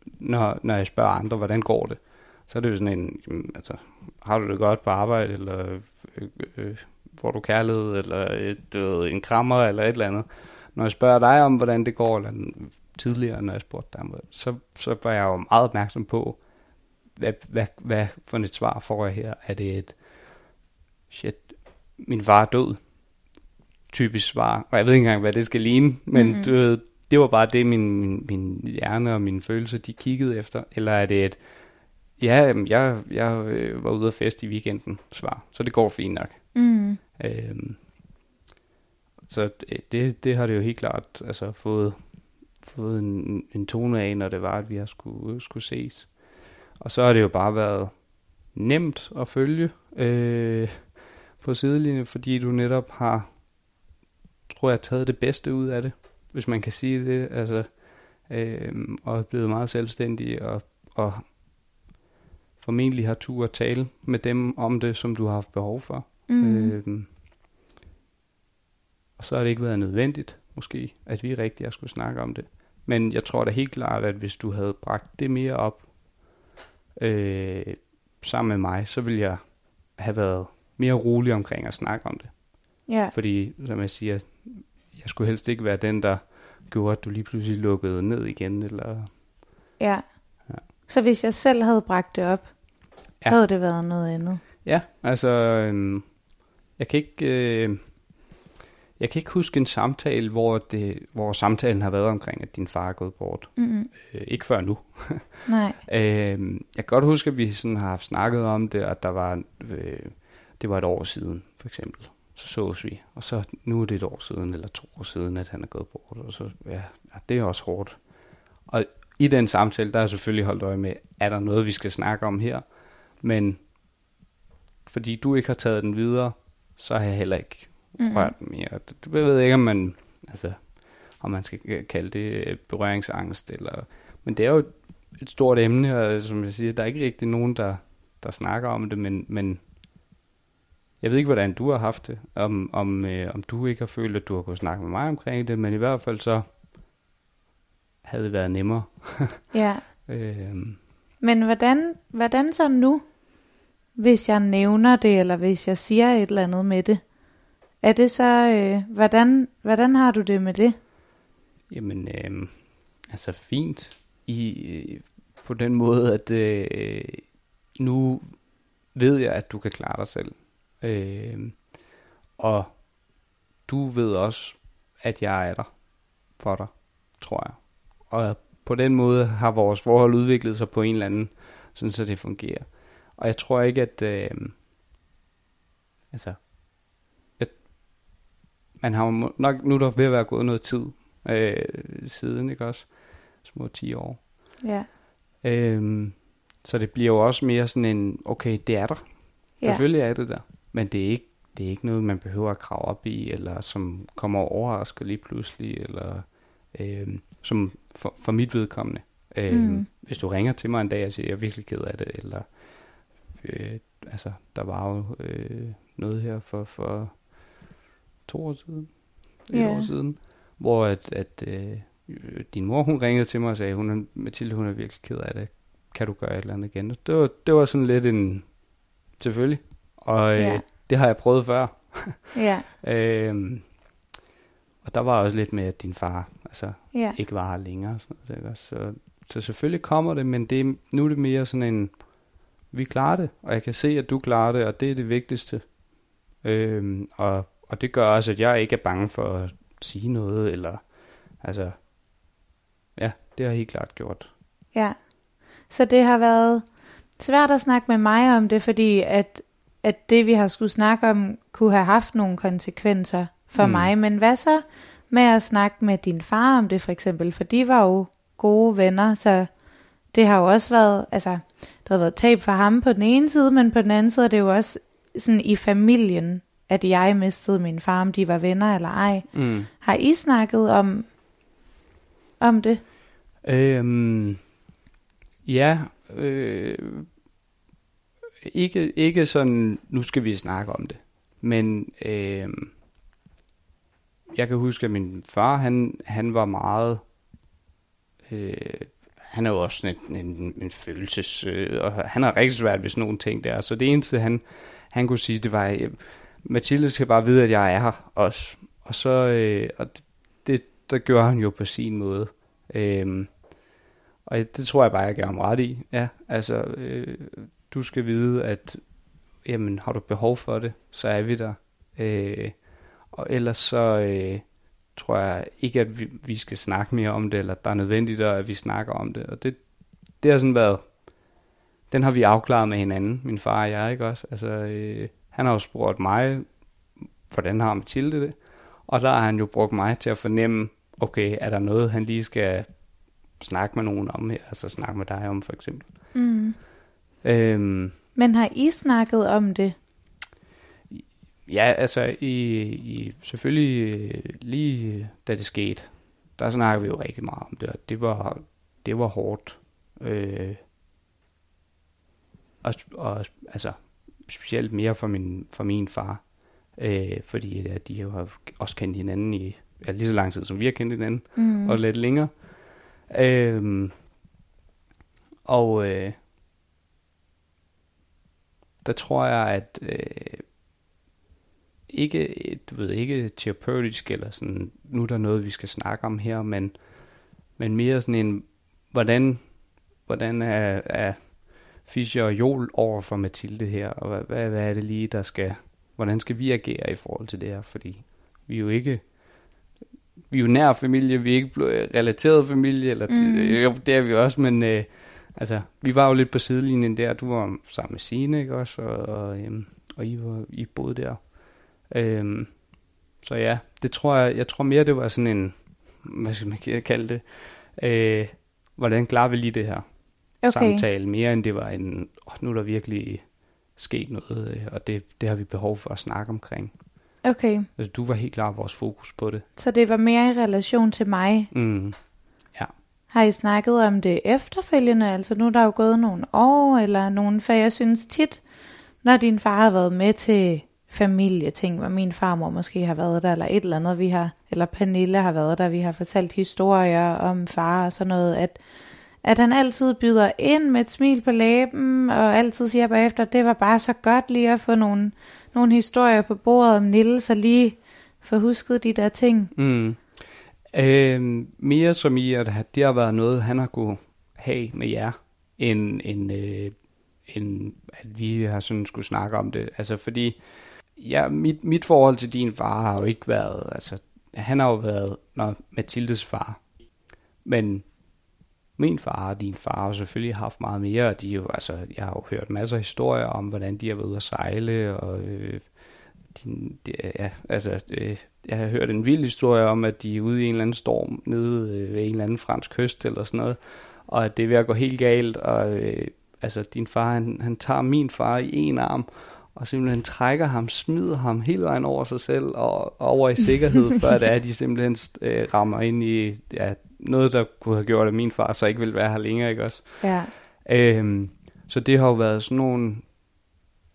C: når, når jeg spørger andre, hvordan går det, så er det jo sådan en, jamen, altså, har du det godt på arbejde, eller øh, øh, får du kærlighed, eller øh, du ved, en krammer, eller et eller andet. Når jeg spørger dig om, hvordan det går, eller tidligere, når jeg spurgte dig om det, så, så var jeg jo meget opmærksom på, hvad, hvad, hvad for et svar får jeg her? Er det et, shit, min far er død? Typisk svar. Og jeg ved ikke engang, hvad det skal ligne, men
B: Mhm.
C: mm-hmm. du ved, det var bare det, min, min, min hjerne og mine følelser, de kiggede efter. Eller er det et, ja, jeg, jeg øh, var ude at feste i weekenden, svar. Så det går fint nok.
B: Mm,
C: Øhm, så det, det har det jo helt klart altså, fået, fået en, en tone af, når det var, at vi har skulle, skulle ses. Og så har det jo bare været nemt at følge øh, på sidelinjen, fordi du netop har, tror jeg, taget det bedste ud af det, hvis man kan sige det, altså, øh, og er blevet meget selvstændig, og, og formentlig har tur at tale med dem om det, som du har haft behov for.
B: mm,
C: Øhm, og så har det ikke været nødvendigt, måske, at vi rigtig har skulle snakke om det. Men jeg tror da helt klart, at hvis du havde bragt det mere op øh, sammen med mig, så ville jeg have været mere rolig omkring at snakke om det.
B: ja,
C: Fordi, som jeg siger, jeg skulle helst ikke være den, der gjorde, at du lige pludselig lukkede ned igen. Eller...
B: ja.
C: Ja.
B: Så hvis jeg selv havde bragt det op,
C: Ja.
B: havde det været noget andet.
C: Ja, altså, øhm, jeg kan ikke, øh, jeg kan ikke huske en samtale, hvor, det, hvor samtalen har været omkring, at din far er gået bort.
B: Mm,
C: Øh, ikke før nu.
B: nej,
C: Øh, jeg kan godt huske, at vi sådan har haft snakket om det, at der var, øh, det var et år siden, for eksempel. Så sås vi, og så nu er det et år siden, eller to år siden, at han er gået bort, og så, ja, ja det er også hårdt. Og i den samtale, der har jeg selvfølgelig holdt øje med, er der noget, vi skal snakke om her? Men fordi du ikke har taget den videre, så har jeg heller ikke
B: mm,
C: rørt mere. Jeg ved ikke, om man, altså, om man skal kalde det øh, berøringsangst, eller, men det er jo et stort emne, og som jeg siger, der er ikke rigtig nogen, der, der snakker om det, men, men jeg ved ikke, hvordan du har haft det, om, om, øh, om du ikke har følt, at du har kunnet snakke med mig omkring det, men i hvert fald så havde det været nemmere.
B: ja.
C: Øh,
B: Men hvordan, hvordan så nu, hvis jeg nævner det, eller hvis jeg siger et eller andet med det? Er det så, øh, hvordan, hvordan har du det med det?
C: Jamen, øh, altså fint i, øh, på den måde, at øh, nu ved jeg, at du kan klare dig selv. Øh, og du ved også, at jeg er der for dig, tror jeg. Og på den måde har vores forhold udviklet sig på en eller anden, sådan så det fungerer. Og jeg tror ikke, at... Øh, altså... Man har jo nok... Nu er der ved at være gået noget tid øh, siden, ikke også? Små 10 år.
B: Ja.
C: Øhm, så det bliver jo også mere sådan en, okay, det er der.
B: Ja.
C: Selvfølgelig er det der. Men det er ikke, det er ikke noget, man behøver at grave op i, eller som kommer overrasker lige pludselig, eller øhm, som for, for mit vedkommende. Øhm,
B: Mm.
C: Hvis du ringer til mig en dag og siger, jeg er virkelig ked af det, eller øh, altså, der var jo øh, noget her for, for to år siden, et
B: Ja.
C: år siden, hvor at, at øh, øh, din mor, hun ringede til mig og sagde, hun er, Mathilde, hun er virkelig ked af det. Kan du gøre et eller andet igen? Det var, det var sådan lidt en, selvfølgelig. Og øh,
B: Ja.
C: det har jeg prøvet før.
B: Ja,
C: Øhm, og der var også lidt med, at din far altså,
B: ja,
C: ikke var her længere. Sådan noget, ikke? Så, så selvfølgelig kommer det, men det, nu er det mere sådan en, vi klarer det, og jeg kan se, at du klarer det, og det er det vigtigste. Øhm, og, og det gør også, at jeg ikke er bange for at sige noget, eller altså, ja, det har helt klart gjort.
B: ja. Så det har været svært at snakke med mig om det, fordi at, at det, vi har skulle snakke om, kunne have haft nogle konsekvenser for
C: mm.
B: mig. Men hvad så med at snakke med din far om det, for eksempel? For de var jo gode venner, så det har jo også været, altså, der har været tab for ham på den ene side, men på den anden side er det jo også sådan i familien, at jeg mistede min far, om de var venner eller ej.
C: Mm.
B: Har I snakket om, om det?
C: Øhm, ja, øh, ikke, ikke sådan, nu skal vi snakke om det, men øh, jeg kan huske, at min far, han, han var meget, øh, han er jo også sådan en, en, en følelses, øh, og han har rigtig svært ved sådan nogle ting der, så det eneste, han, han kunne sige, det var, øh, Mathilde skal bare vide, at jeg er her også, og så, øh, og det, det, der gør han jo på sin måde. Øhm, og det tror jeg bare, jeg gør ham ret i. Ja, altså, øh, du skal vide, at jamen, har du behov for det, så er vi der. Øh, og ellers så øh, tror jeg ikke, at vi, vi skal snakke mere om det, eller der er nødvendigt, at vi snakker om det. Og det, det har sådan været, den har vi afklaret med hinanden, min far og jeg, ikke også? Altså, øh, han har jo spurgt mig, hvordan har Mathilde det? Og der har han jo brugt mig til at fornemme, okay, er der noget, han lige skal snakke med nogen om her, altså snakke med dig om for eksempel.
B: Mm.
C: Øhm,
B: Men har I snakket om det?
C: ja, altså i, i, selvfølgelig øh, lige da det skete, der snakkede vi jo rigtig meget om det, og det var, det var hårdt. Øh, og, og altså specielt mere for min, for min far, øh, fordi ja, de jo har også kendt hinanden i ja, lige så lang tid, som vi har kendt hinanden.
B: Mm.
C: og lidt længere. Øhm, og øh, der tror jeg, at øh, ikke, du ved, ikke terapeutisk eller sådan, nu er der noget, vi skal snakke om her, men, men mere sådan en, hvordan, hvordan er, er Fischer og Joel over for Mathilde her, og hvad, hvad, hvad er det lige, der skal, hvordan skal vi agere i forhold til det her, fordi vi er jo ikke, vi er jo nær familie, vi er ikke relateret familie, eller mm.
B: Mm.
C: det, jo, det er vi også, men øh, altså, vi var jo lidt på sidelinjen der, du var sammen med Signe, ikke også, og, og, øhm, og I, var, I boede der. Øhm, så ja, det tror jeg, jeg tror mere, det var sådan en, hvad skal man kalde det, øh, hvordan klarer vi lige det her
B: Okay.
C: samtale, mere end det var en, oh, nu er der virkelig sket noget, øh, og det, det har vi behov for at snakke omkring.
B: Okay,
C: Altså, du var helt klart vores fokus på det.
B: så det var mere i relation til mig.
C: Mm.
B: Har I snakket om det efterfølgende? Altså nu er der jo gået nogle år eller nogle, for jeg synes tit, når din far har været med til familieting, hvor min farmor måske har været der, eller et eller andet, vi har, eller Pernille har været der, vi har fortalt historier om far og sådan noget, at, at han altid byder ind med et smil på læben, og altid siger bagefter, at det var bare så godt lige at få nogle, nogle historier på bordet om Nils, og lige få husket de der ting.
C: Mm. Øh, mere som i, at det har været noget, han har kunne have med jer, end, end, øh, end at vi har sådan skulle snakke om det. Altså fordi, ja, mit, mit forhold til din far har jo ikke været, altså han har jo været når Mathildes far. Men min far og din far har selvfølgelig haft meget mere, og de jo, altså, jeg har jo hørt masser af historier om, hvordan de har været ude at sejle, og øh, de, de, ja, altså, øh, jeg har hørt en vild historie om, at de er ude i en eller anden storm nede øh, ved en eller anden fransk kyst eller sådan noget, og at det er ved at gå helt galt, og øh, altså din far, han, han tager min far i en arm, og simpelthen trækker ham, smider ham hele vejen over sig selv og over i sikkerhed, før det er, at de simpelthen øh, rammer ind i ja, noget, der kunne have gjort, at min far så ikke ville være her længere, ikke også?
B: Ja.
C: Øhm, så det har jo været sådan nogle,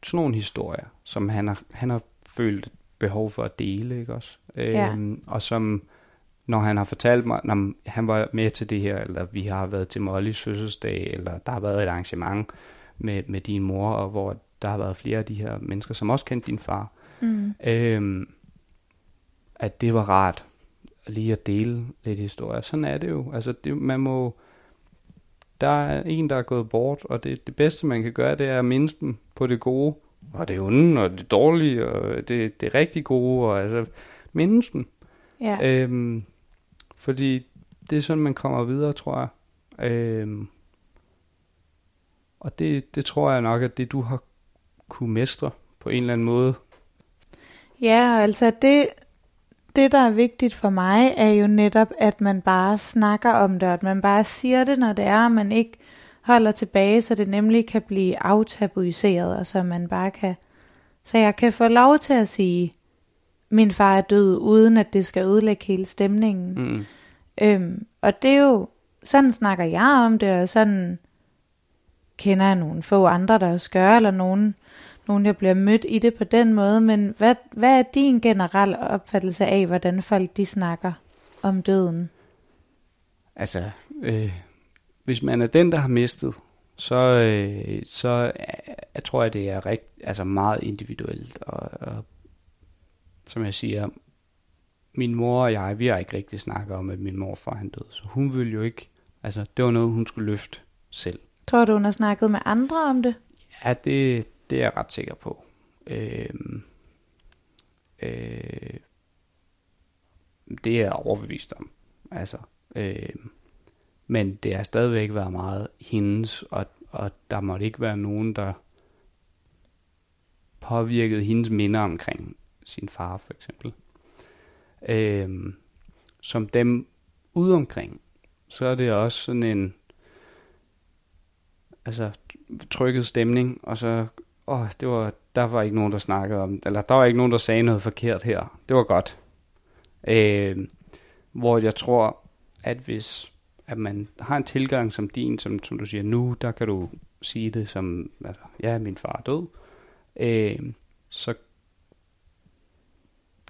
C: sådan nogle historier, som han har, han har følt behov for at dele, ikke også? Øhm, ja. Og som, når han har fortalt mig, når han var med til det her, eller vi har været til Mollys fødselsdag, eller der har været et arrangement med, med din mor, og hvor der har været flere af de her mennesker, som også kendte din far, mm. øhm, at det var rart lige at dele lidt historie. Sådan er det jo. Altså, det, man må... Der er en, der er gået bort, og det, det bedste, man kan gøre, det er at mindst dem på det gode, og det onde, og det dårlige, og det, det rigtig gode, og altså mindes dem.
B: Ja.
C: Øhm, fordi det er sådan, man kommer videre, tror jeg. Øhm, og det, det tror jeg nok, at det du har kunne mestre på en eller anden måde.
B: Ja, altså det, det, der er vigtigt for mig, er jo netop, at man bare snakker om det, at man bare siger det, når det er, og man ikke holder tilbage, så det nemlig kan blive aftabuiseret, og så man bare kan, så jeg kan få lov til at sige, min far er død, uden at det skal ødelægge hele stemningen.
C: Mm.
B: Øhm, og det er jo, sådan snakker jeg om det, og sådan kender jeg nogle få andre, der også gør, eller nogen, nogen, jeg bliver mødt i det på den måde, men hvad, hvad er din generelle opfattelse af, hvordan folk de snakker om døden?
C: Altså, øh, hvis man er den, der har mistet, så, øh, så jeg tror jeg, det er rigt, altså meget individuelt. Og, og som jeg siger, min mor og jeg, vi har ikke rigtig snakket om, at min morfar han døde. Så hun ville jo ikke, altså det var noget, hun skulle løfte selv.
B: Tror du, hun har snakket med andre om det?
C: Ja, det, det er jeg ret sikker på. Øh, øh, det er jeg overbevist om. Altså, øh, men det har stadigvæk været meget hendes, og, og der måtte ikke være nogen, der påvirkede hendes minder omkring sin far, for eksempel. Øh, som dem ude omkring, så er det også sådan en altså trykket stemning, og så åh, det var, der var ikke nogen, der snakkede om, eller der var ikke nogen, der sagde noget forkert her. Det var godt. Øh, hvor jeg tror, at hvis at man har en tilgang som din, som, som du siger nu, der kan du sige det som, altså, ja, min far er død, øh, så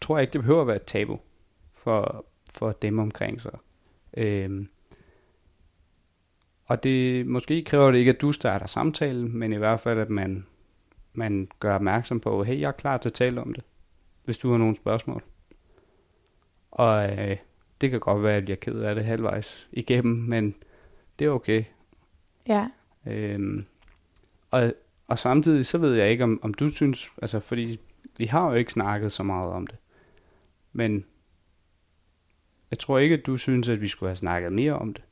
C: tror jeg ikke, det behøver at være et tabu for, for dem omkring sig. Øh, og det måske kræver det ikke, at du starter samtalen, men i hvert fald, at man man gør opmærksom på, hey, jeg er klar til at tale om det, hvis du har nogle spørgsmål. Og øh, det kan godt være, at jeg bliver ked af det halvvejs igennem, men det er okay.
B: Ja.
C: Øhm, og, og samtidig så ved jeg ikke, om, om du synes, altså fordi vi har jo ikke snakket så meget om det, men jeg tror ikke, at du synes, at vi skulle have snakket mere om det,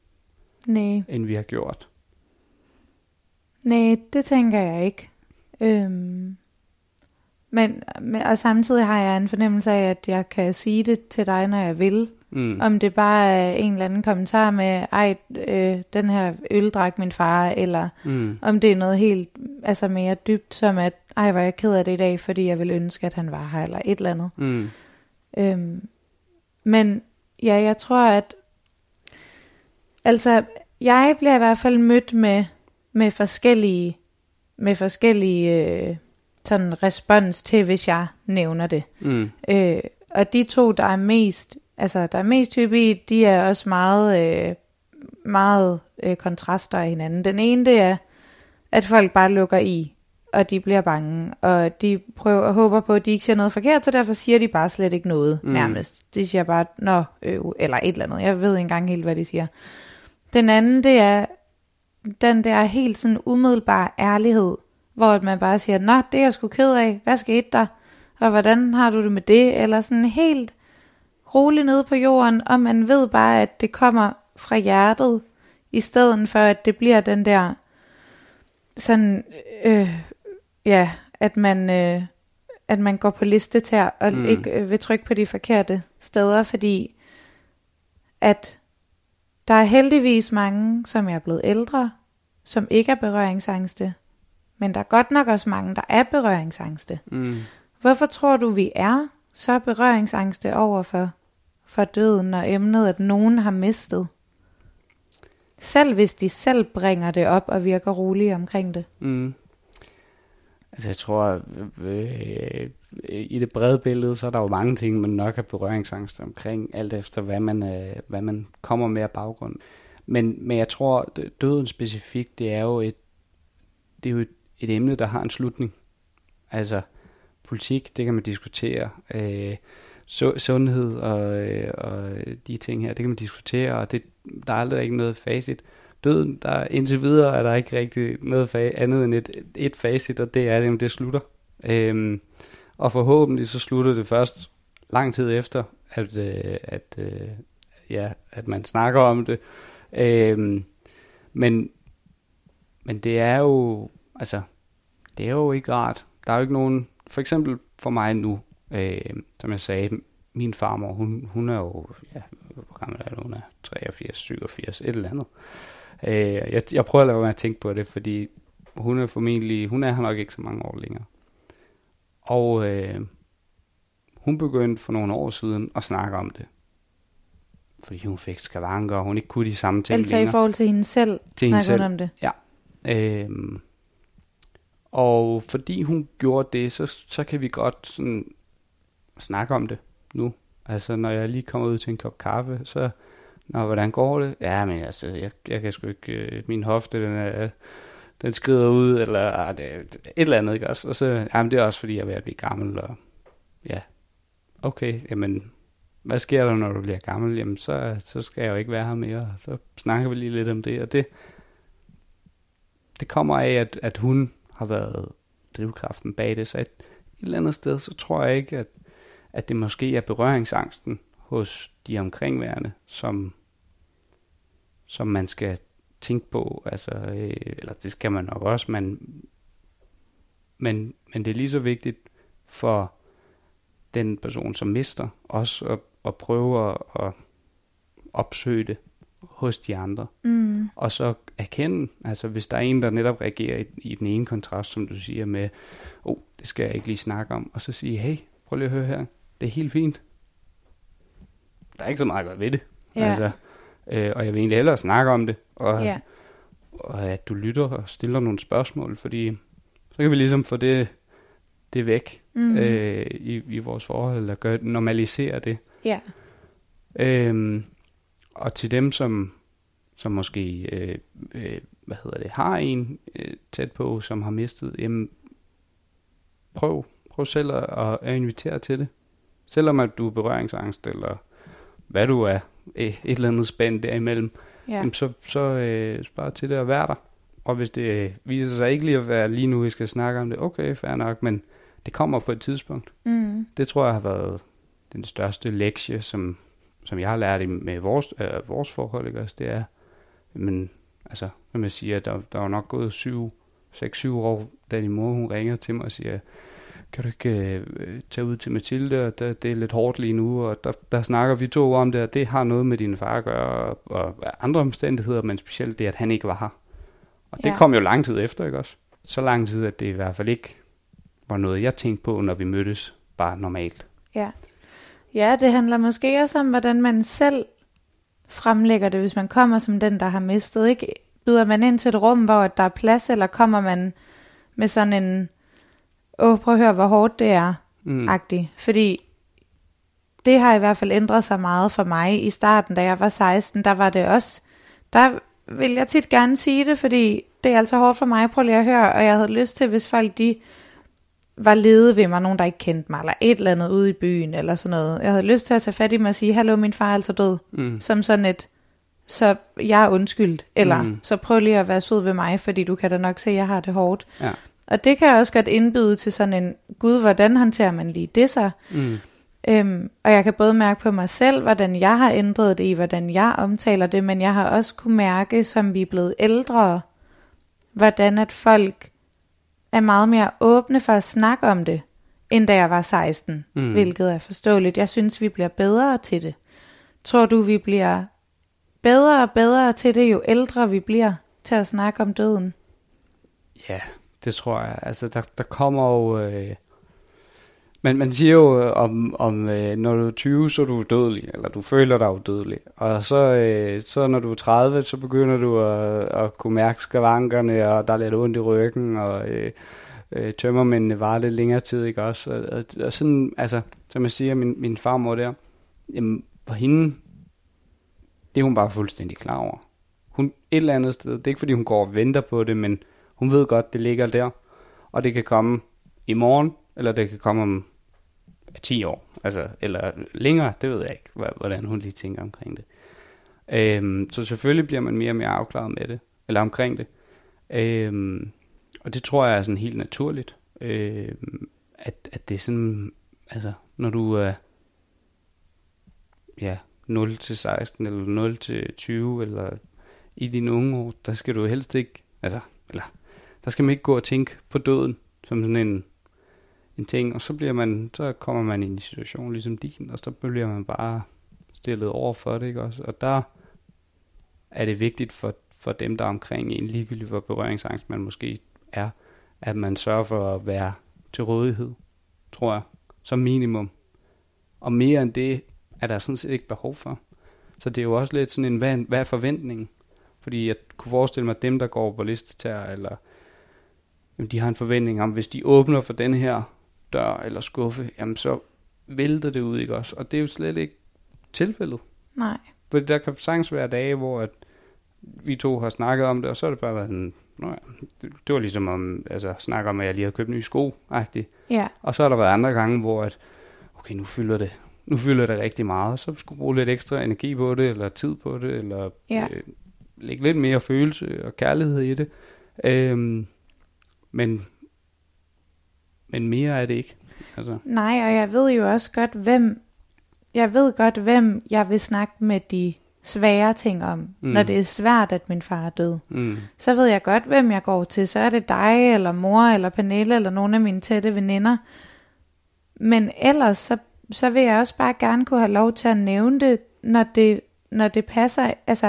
B: Nej.
C: end vi har gjort.
B: Nej, det tænker jeg ikke. Øhm, men, men, og samtidig har jeg en fornemmelse af, at jeg kan sige det til dig, når jeg vil.
C: Mm.
B: Om det bare er en eller anden kommentar med, ej, øh, den her øl drak min far, eller
C: Mm.
B: om det er noget helt altså mere dybt, som at, ej, var jeg ked af det i dag, fordi jeg vil ønske, at han var her, eller et eller andet.
C: Mm.
B: Øhm, men ja, jeg tror, at altså, jeg bliver i hvert fald mødt med, med forskellige med forskellige øh, sådan respons til, hvis jeg nævner det.
C: Mm.
B: Øh, og de to, der er mest, altså der er mest hyppige, de er også meget, øh, meget øh, kontraster af hinanden. Den ene, det er, at folk bare lukker i, og de bliver bange, og de prøver og håber på, at de ikke siger noget forkert, så derfor siger de bare slet ikke noget,
C: Mm.
B: mm. nærmest. De siger bare, nå, øh, eller et eller andet. Jeg ved ikke engang helt, hvad de siger. Den anden, det er den der helt sådan umiddelbare ærlighed, hvor man bare siger, nå, det er jeg sgu ked af, hvad skete der? Og hvordan har du det med det? Eller sådan helt roligt nede på jorden, og man ved bare, at det kommer fra hjertet, i stedet for, at det bliver den der, sådan, øh, ja, at man, øh, at man går på liste til og
C: Mm.
B: ikke øh, vil trykke på de forkerte steder, fordi at der er heldigvis mange, som er blevet ældre, som ikke er berøringsangste, men der er godt nok også mange, der er berøringsangste.
C: Mm.
B: Hvorfor tror du, vi er så berøringsangste over for, for døden og emnet, at nogen har mistet? Selv hvis de selv bringer det op og virker rolige omkring det.
C: Mm. Altså jeg tror, øh, i det brede billede, så er der jo mange ting, man nok har berøringsangst omkring, alt efter hvad man, øh, hvad man kommer med af baggrund. Men, men jeg tror, døden specifikt, det er jo et, det er jo et, et emne, der har en slutning. Altså, politik, det kan man diskutere. Øh, su- sundhed og, øh, og de ting her, det kan man diskutere, og det, der er aldrig ikke noget facit. Døden, der indtil videre er der ikke rigtig noget fa- andet end et, et facit, og det er, at det slutter. Øh, og forhåbentlig så slutter det først lang tid efter, at, øh, at, øh, ja, at man snakker om det. Øh, men, men det er jo, altså, det er jo ikke rart. Der er jo ikke nogen, for eksempel for mig nu, øh, som jeg sagde, min farmor, hun, hun er jo, ja, hvor gammel er hun? Hun er 83, 87, et eller andet. Øh, jeg, jeg prøver at lade være med at tænke på det, fordi hun er formentlig, hun er her nok ikke så mange år længere. Og øh, hun begyndte for nogle år siden at snakke om det. Fordi hun fik skavanker, og hun ikke kunne de samme ting
B: Altså i forhold til hende selv,
C: til hende selv.
B: om det.
C: Øhm, og fordi hun gjorde det, så, så kan vi godt sådan snakke om det nu. Altså når jeg lige kommer ud til en kop kaffe, så, Nå, hvordan går det? Ja, men altså, jeg, jeg kan sgu ikke, øh, min hofte, den, er, den skrider ud, eller ah, det, er- et eller andet, ikke også? Og så, jamen det er også fordi, jeg er ved at blive gammel, og ja, okay, jamen, hvad sker der, når du bliver gammel? Jamen, så, så skal jeg jo ikke være her mere, så snakker vi lige lidt om det, og det, det kommer af, at, at hun har været drivkraften bag det, så et, et eller andet sted, så tror jeg ikke, at, at det måske er berøringsangsten hos de omkringværende, som, som man skal tænke på, altså, øh, eller det skal man nok også, men, men, men det er lige så vigtigt for den person, som mister, også at, at prøve at, at opsøge det hos de andre.
B: Mm.
C: Og så erkende, altså hvis der er en, der netop reagerer i, i den ene kontrast, som du siger med, oh, det skal jeg ikke lige snakke om, og så sige, hey, prøv lige at høre her, det er helt fint. Der er ikke så meget gøre ved det.
B: Ja.
C: Altså, øh, og jeg vil egentlig hellere snakke om det, og,
B: Ja.
C: og at du lytter og stiller nogle spørgsmål, fordi så kan vi ligesom få det, det væk
B: Mm.
C: øh, i, i vores forhold, eller gøre, normalisere det.
B: ja.
C: Øhm, og til dem, som, som måske øh, øh, hvad hedder det, har en øh, tæt på, som har mistet, jamen, prøv, prøv selv at, at invitere til det. Selvom at du er berøringsangst, eller hvad du er, et, et eller andet spænd derimellem, ja. Jamen, så, så øh, spørg til det at være der. Og hvis det øh, viser sig ikke lige at være lige nu, vi skal snakke om det, okay, fair nok, men det kommer på et tidspunkt
B: Mm.
C: det tror jeg har været den største lektie, som, som jeg har lært i- med vores, øh, vores forhold, ikke også? Det er, men altså, når man siger, der, der var nok gået syv, seks, syv år, da din mor, hun ringer til mig og siger, kan du ikke øh, tage ud til Mathilde, og der, det er lidt hårdt lige nu, og der, der snakker vi to om det, og det har noget med din far at gøre, og, og andre omstændigheder, men specielt det, at han ikke var her. Og det
B: Ja.
C: kom jo lang tid efter, ikke også? Så lang tid, at det i hvert fald ikke var noget, jeg tænkte på, når vi mødtes, bare normalt.
B: Ja. ja, det handler måske også om, hvordan man selv fremlægger det, hvis man kommer som den, der har mistet. Ikke? Byder man ind til et rum, hvor der er plads, eller kommer man med sådan en, åh, prøv at høre, hvor hårdt det er,
C: Mm.
B: agtig. Fordi det har i hvert fald ændret sig meget for mig. I starten, da jeg var 16, der var det også der vil jeg tit gerne sige det, fordi det er altså hårdt for mig, prøv lige at høre, og jeg havde lyst til, hvis folk de var lede ved mig, nogen der ikke kendte mig, eller et eller andet ude i byen, eller sådan noget. Jeg havde lyst til at tage fat i mig og sige, hallo, min far er altså død.
C: Mm.
B: Som sådan et, så jeg er undskyldt, eller
C: Mm.
B: så prøv lige at være sød ved mig, fordi du kan da nok se, at jeg har det hårdt.
C: Ja.
B: Og det kan også godt indbyde til sådan en, gud, hvordan håndterer man lige det så?
C: Mm.
B: Øhm, og jeg kan både mærke på mig selv, hvordan jeg har ændret det i, hvordan jeg omtaler det, men jeg har også kunne mærke, som vi er blevet ældre, hvordan at folk er meget mere åbne for at snakke om det, end da jeg var 16,
C: Mm.
B: hvilket er forståeligt. Jeg synes, vi bliver bedre til det. Tror du, vi bliver bedre og bedre til det, jo ældre vi bliver til at snakke om døden?
C: Ja, det tror jeg. Altså, der, der kommer jo... Øh... Men man siger jo, øh, om, om øh, når du er 20, så er du dødelig, eller du føler dig udødelig. Og så, øh, så når du er 30, så begynder du at, at kunne mærke skavankerne, og der er lidt ondt i ryggen, og øh, øh, tømmermændene var lidt længere tid, ikke også? Og, og, og sådan, altså, som jeg siger, min, min farmor der, jamen, for hende, det er hun bare fuldstændig klar over. Hun, et eller andet sted, det er ikke fordi hun går og venter på det, men hun ved godt, det ligger der, og det kan komme i morgen, eller det kan komme om 10 år, altså, eller længere, det ved jeg ikke, hvordan hun lige tænker omkring det. Øhm, så selvfølgelig bliver man mere og mere afklaret med det, eller omkring det. Øhm, og det tror jeg er sådan helt naturligt, øhm, at, at det er sådan, altså, når du er, ja, 0 til 16, eller 0 til 20, eller i dine unge år, der skal du helst ikke, altså, eller, der skal man ikke gå og tænke på døden, som sådan en, en ting, og så bliver man, så kommer man i en situation ligesom din, og så bliver man bare stillet over for det, ikke også? Og der er det vigtigt for, for dem, der er omkring en, ligegyldig hvor berøringsangst man måske er, at man sørger for at være til rådighed, tror jeg, som minimum. Og mere end det er der sådan set ikke behov for. Så det er jo også lidt sådan en, hvad, hvad er forventningen? Fordi jeg kunne forestille mig, at dem, der går på listetær, eller jamen, de har en forventning om, hvis de åbner for den her dør eller skuffe, jamen så vælter det ud, ikke også? Og det er jo slet ikke tilfældet.
B: Nej.
C: For der kan sagtens være dage, hvor at vi to har snakket om det, og så er det bare været sådan, Nå ja, det, det var ligesom om, altså snakke om, at jeg lige havde købt nye sko, -agtigt.
B: Ja,
C: Og så har der været andre gange, hvor at, okay, nu fylder det, nu fylder det rigtig meget, så skal du bruge lidt ekstra energi på det, eller tid på det, eller
B: Ja.
C: øh, lægge lidt mere følelse og kærlighed i det. Øhm, men, men mere er det ikke. Altså,
B: nej, og jeg ved jo også godt, hvem, jeg ved godt, hvem jeg vil snakke med de svære ting om,
C: Mm.
B: når det er svært, at min far er død.
C: mm,
B: Så ved jeg godt, hvem jeg går til. Så er det dig, eller mor, eller Pernille, eller nogle af mine tætte veninder. Men ellers, så, så vil jeg også bare gerne kunne have lov til at nævne det, når det, når det passer. Altså,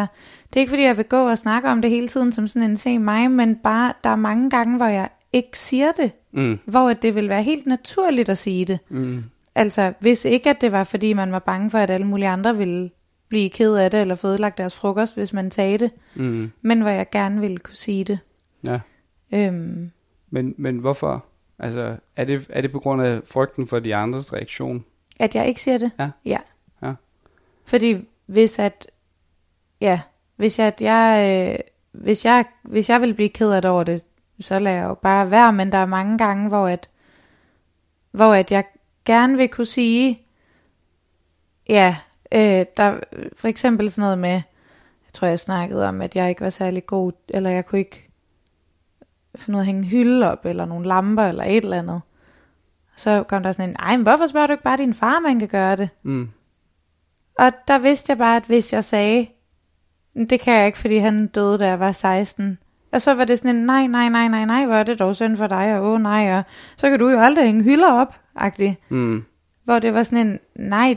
B: det er ikke fordi, jeg vil gå og snakke om det hele tiden som sådan en se mig, men bare, der er mange gange, hvor jeg ikke siger det.
C: mm,
B: Hvor at det vil være helt naturligt at sige det.
C: mm,
B: Altså, hvis ikke at det var, fordi man var bange for, at alle mulige andre ville blive ked af det, eller få ødelagt deres frokost, hvis man sagde det.
C: mm,
B: Men hvor jeg gerne ville kunne sige det.
C: ja.
B: Øhm,
C: Men, men hvorfor? Altså, er det, er det på grund af frygten for de andres reaktion?
B: at jeg ikke siger det?
C: Ja.
B: Ja.
C: Ja.
B: Fordi hvis at, ja, hvis at jeg, øh, hvis jeg, hvis jeg vil blive ked af det over det, så lader jeg jo bare være, men der er mange gange, hvor at, hvor at jeg gerne vil kunne sige, ja, øh, der for eksempel sådan noget med, jeg tror jeg snakkede om, at jeg ikke var særlig god, eller jeg kunne ikke finde ud af at hænge en hylde op, eller nogle lamper, eller et eller andet. Så kom der sådan en, nej, men hvorfor spørger du ikke bare din far, om han kan gøre det?
C: Mm,
B: Og der vidste jeg bare, at hvis jeg sagde, det kan jeg ikke, fordi han døde, da jeg var 16. Og så var det sådan en, nej, nej, nej, nej, nej, hvor er det dog synd for dig, og åh nej, og så kan du jo aldrig hænge hylder op, agtigt.
C: mm,
B: Hvor det var sådan en, nej,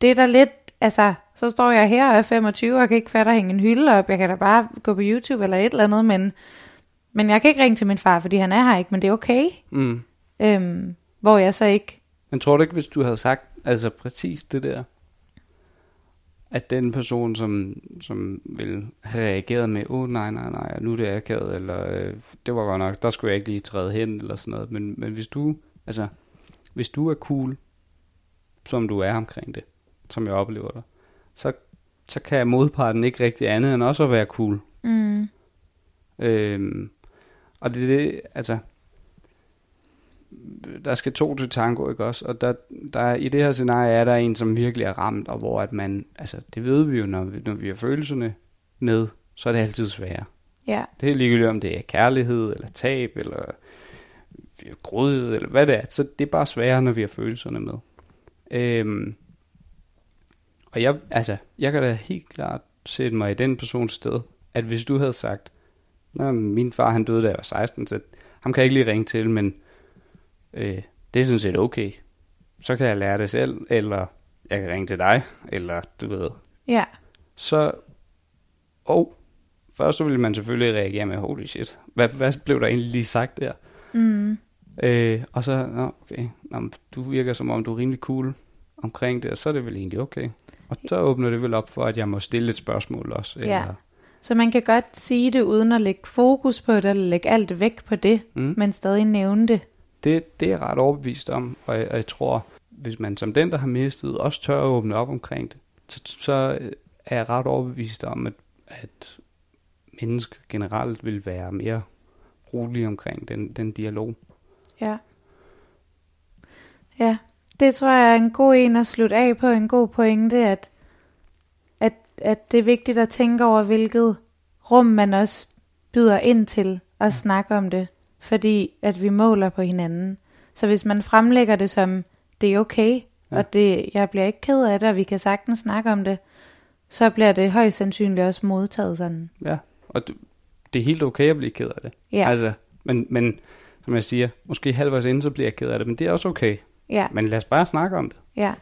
B: det er da lidt, altså, så står jeg her og er 25 og kan ikke fatte at hænge en hylde op. Jeg kan da bare gå på YouTube eller et eller andet, men, men jeg kan ikke ringe til min far, fordi han er her ikke, men det er okay.
C: mm.
B: Øhm, hvor jeg så ikke,
C: Men tror du ikke, hvis du havde sagt altså præcis det der, at den person, som, som vil have reageret med, åh oh, nej, nej, nej, nu er det akavet, eller øh, det var godt nok, der skulle jeg ikke lige træde hen, eller sådan noget. Men, men hvis du, altså, hvis du er cool, som du er omkring det, som jeg oplever dig, så så kan modparten ikke rigtig andet end også at være cool.
B: Mm.
C: Øhm, og det er det, altså, der skal to til tango, ikke også? Og der, der, i det her scenarie er der en, som virkelig er ramt, og hvor at man, altså, det ved vi jo, når vi, når vi har følelserne med, så er det altid sværere.
B: Ja.
C: Det er ligegyldigt, om det er kærlighed, eller tab, eller grådighed, eller hvad det er. Så det er bare sværere, når vi har følelserne med. Øhm, og jeg, altså, jeg kan da helt klart sætte mig i den persons sted, at hvis du havde sagt, Nå, min far han døde da jeg var 16, så ham kan jeg ikke lige ringe til, men øh, det er sådan set okay. Så kan jeg lære det selv, eller jeg kan ringe til dig, eller du ved.
B: Ja.
C: Så, og først så ville man selvfølgelig reagere med, holy shit, hvad, hvad blev der egentlig lige sagt der?
B: Mm.
C: Øh, og så, nå, okay, nå, du virker som om, du er rimelig cool omkring det, og så er det vel egentlig okay. Og så åbner det vel op for, at jeg må stille et spørgsmål også.
B: Ja.
C: Eller,
B: Så man kan godt sige det uden at lægge fokus på det, eller lægge alt væk på det,
C: mm.
B: men stadig nævne det.
C: Det, det er jeg ret overbevist om, og jeg, og jeg tror, hvis man som den, der har mistet, også tør at åbne op omkring det, så, så er jeg ret overbevist om, at, at mennesker generelt vil være mere rolige omkring den, den dialog.
B: Ja. Ja, det tror jeg er en god en at slutte af på, en god pointe, at, at, at det er vigtigt at tænke over, hvilket rum man også byder ind til at snakke om det, fordi at vi måler på hinanden. Så hvis man fremlægger det som, det er okay, Ja. og det, jeg bliver ikke ked af det, og vi kan sagtens snakke om det, så bliver det højst sandsynligt også modtaget sådan.
C: Ja, og du, det er helt okay at blive ked af det.
B: Ja,
C: Altså, men, men som jeg siger, måske halvvejs inden, så bliver jeg ked af det, men det er også okay.
B: ja,
C: Men lad os bare snakke om det.
B: ja.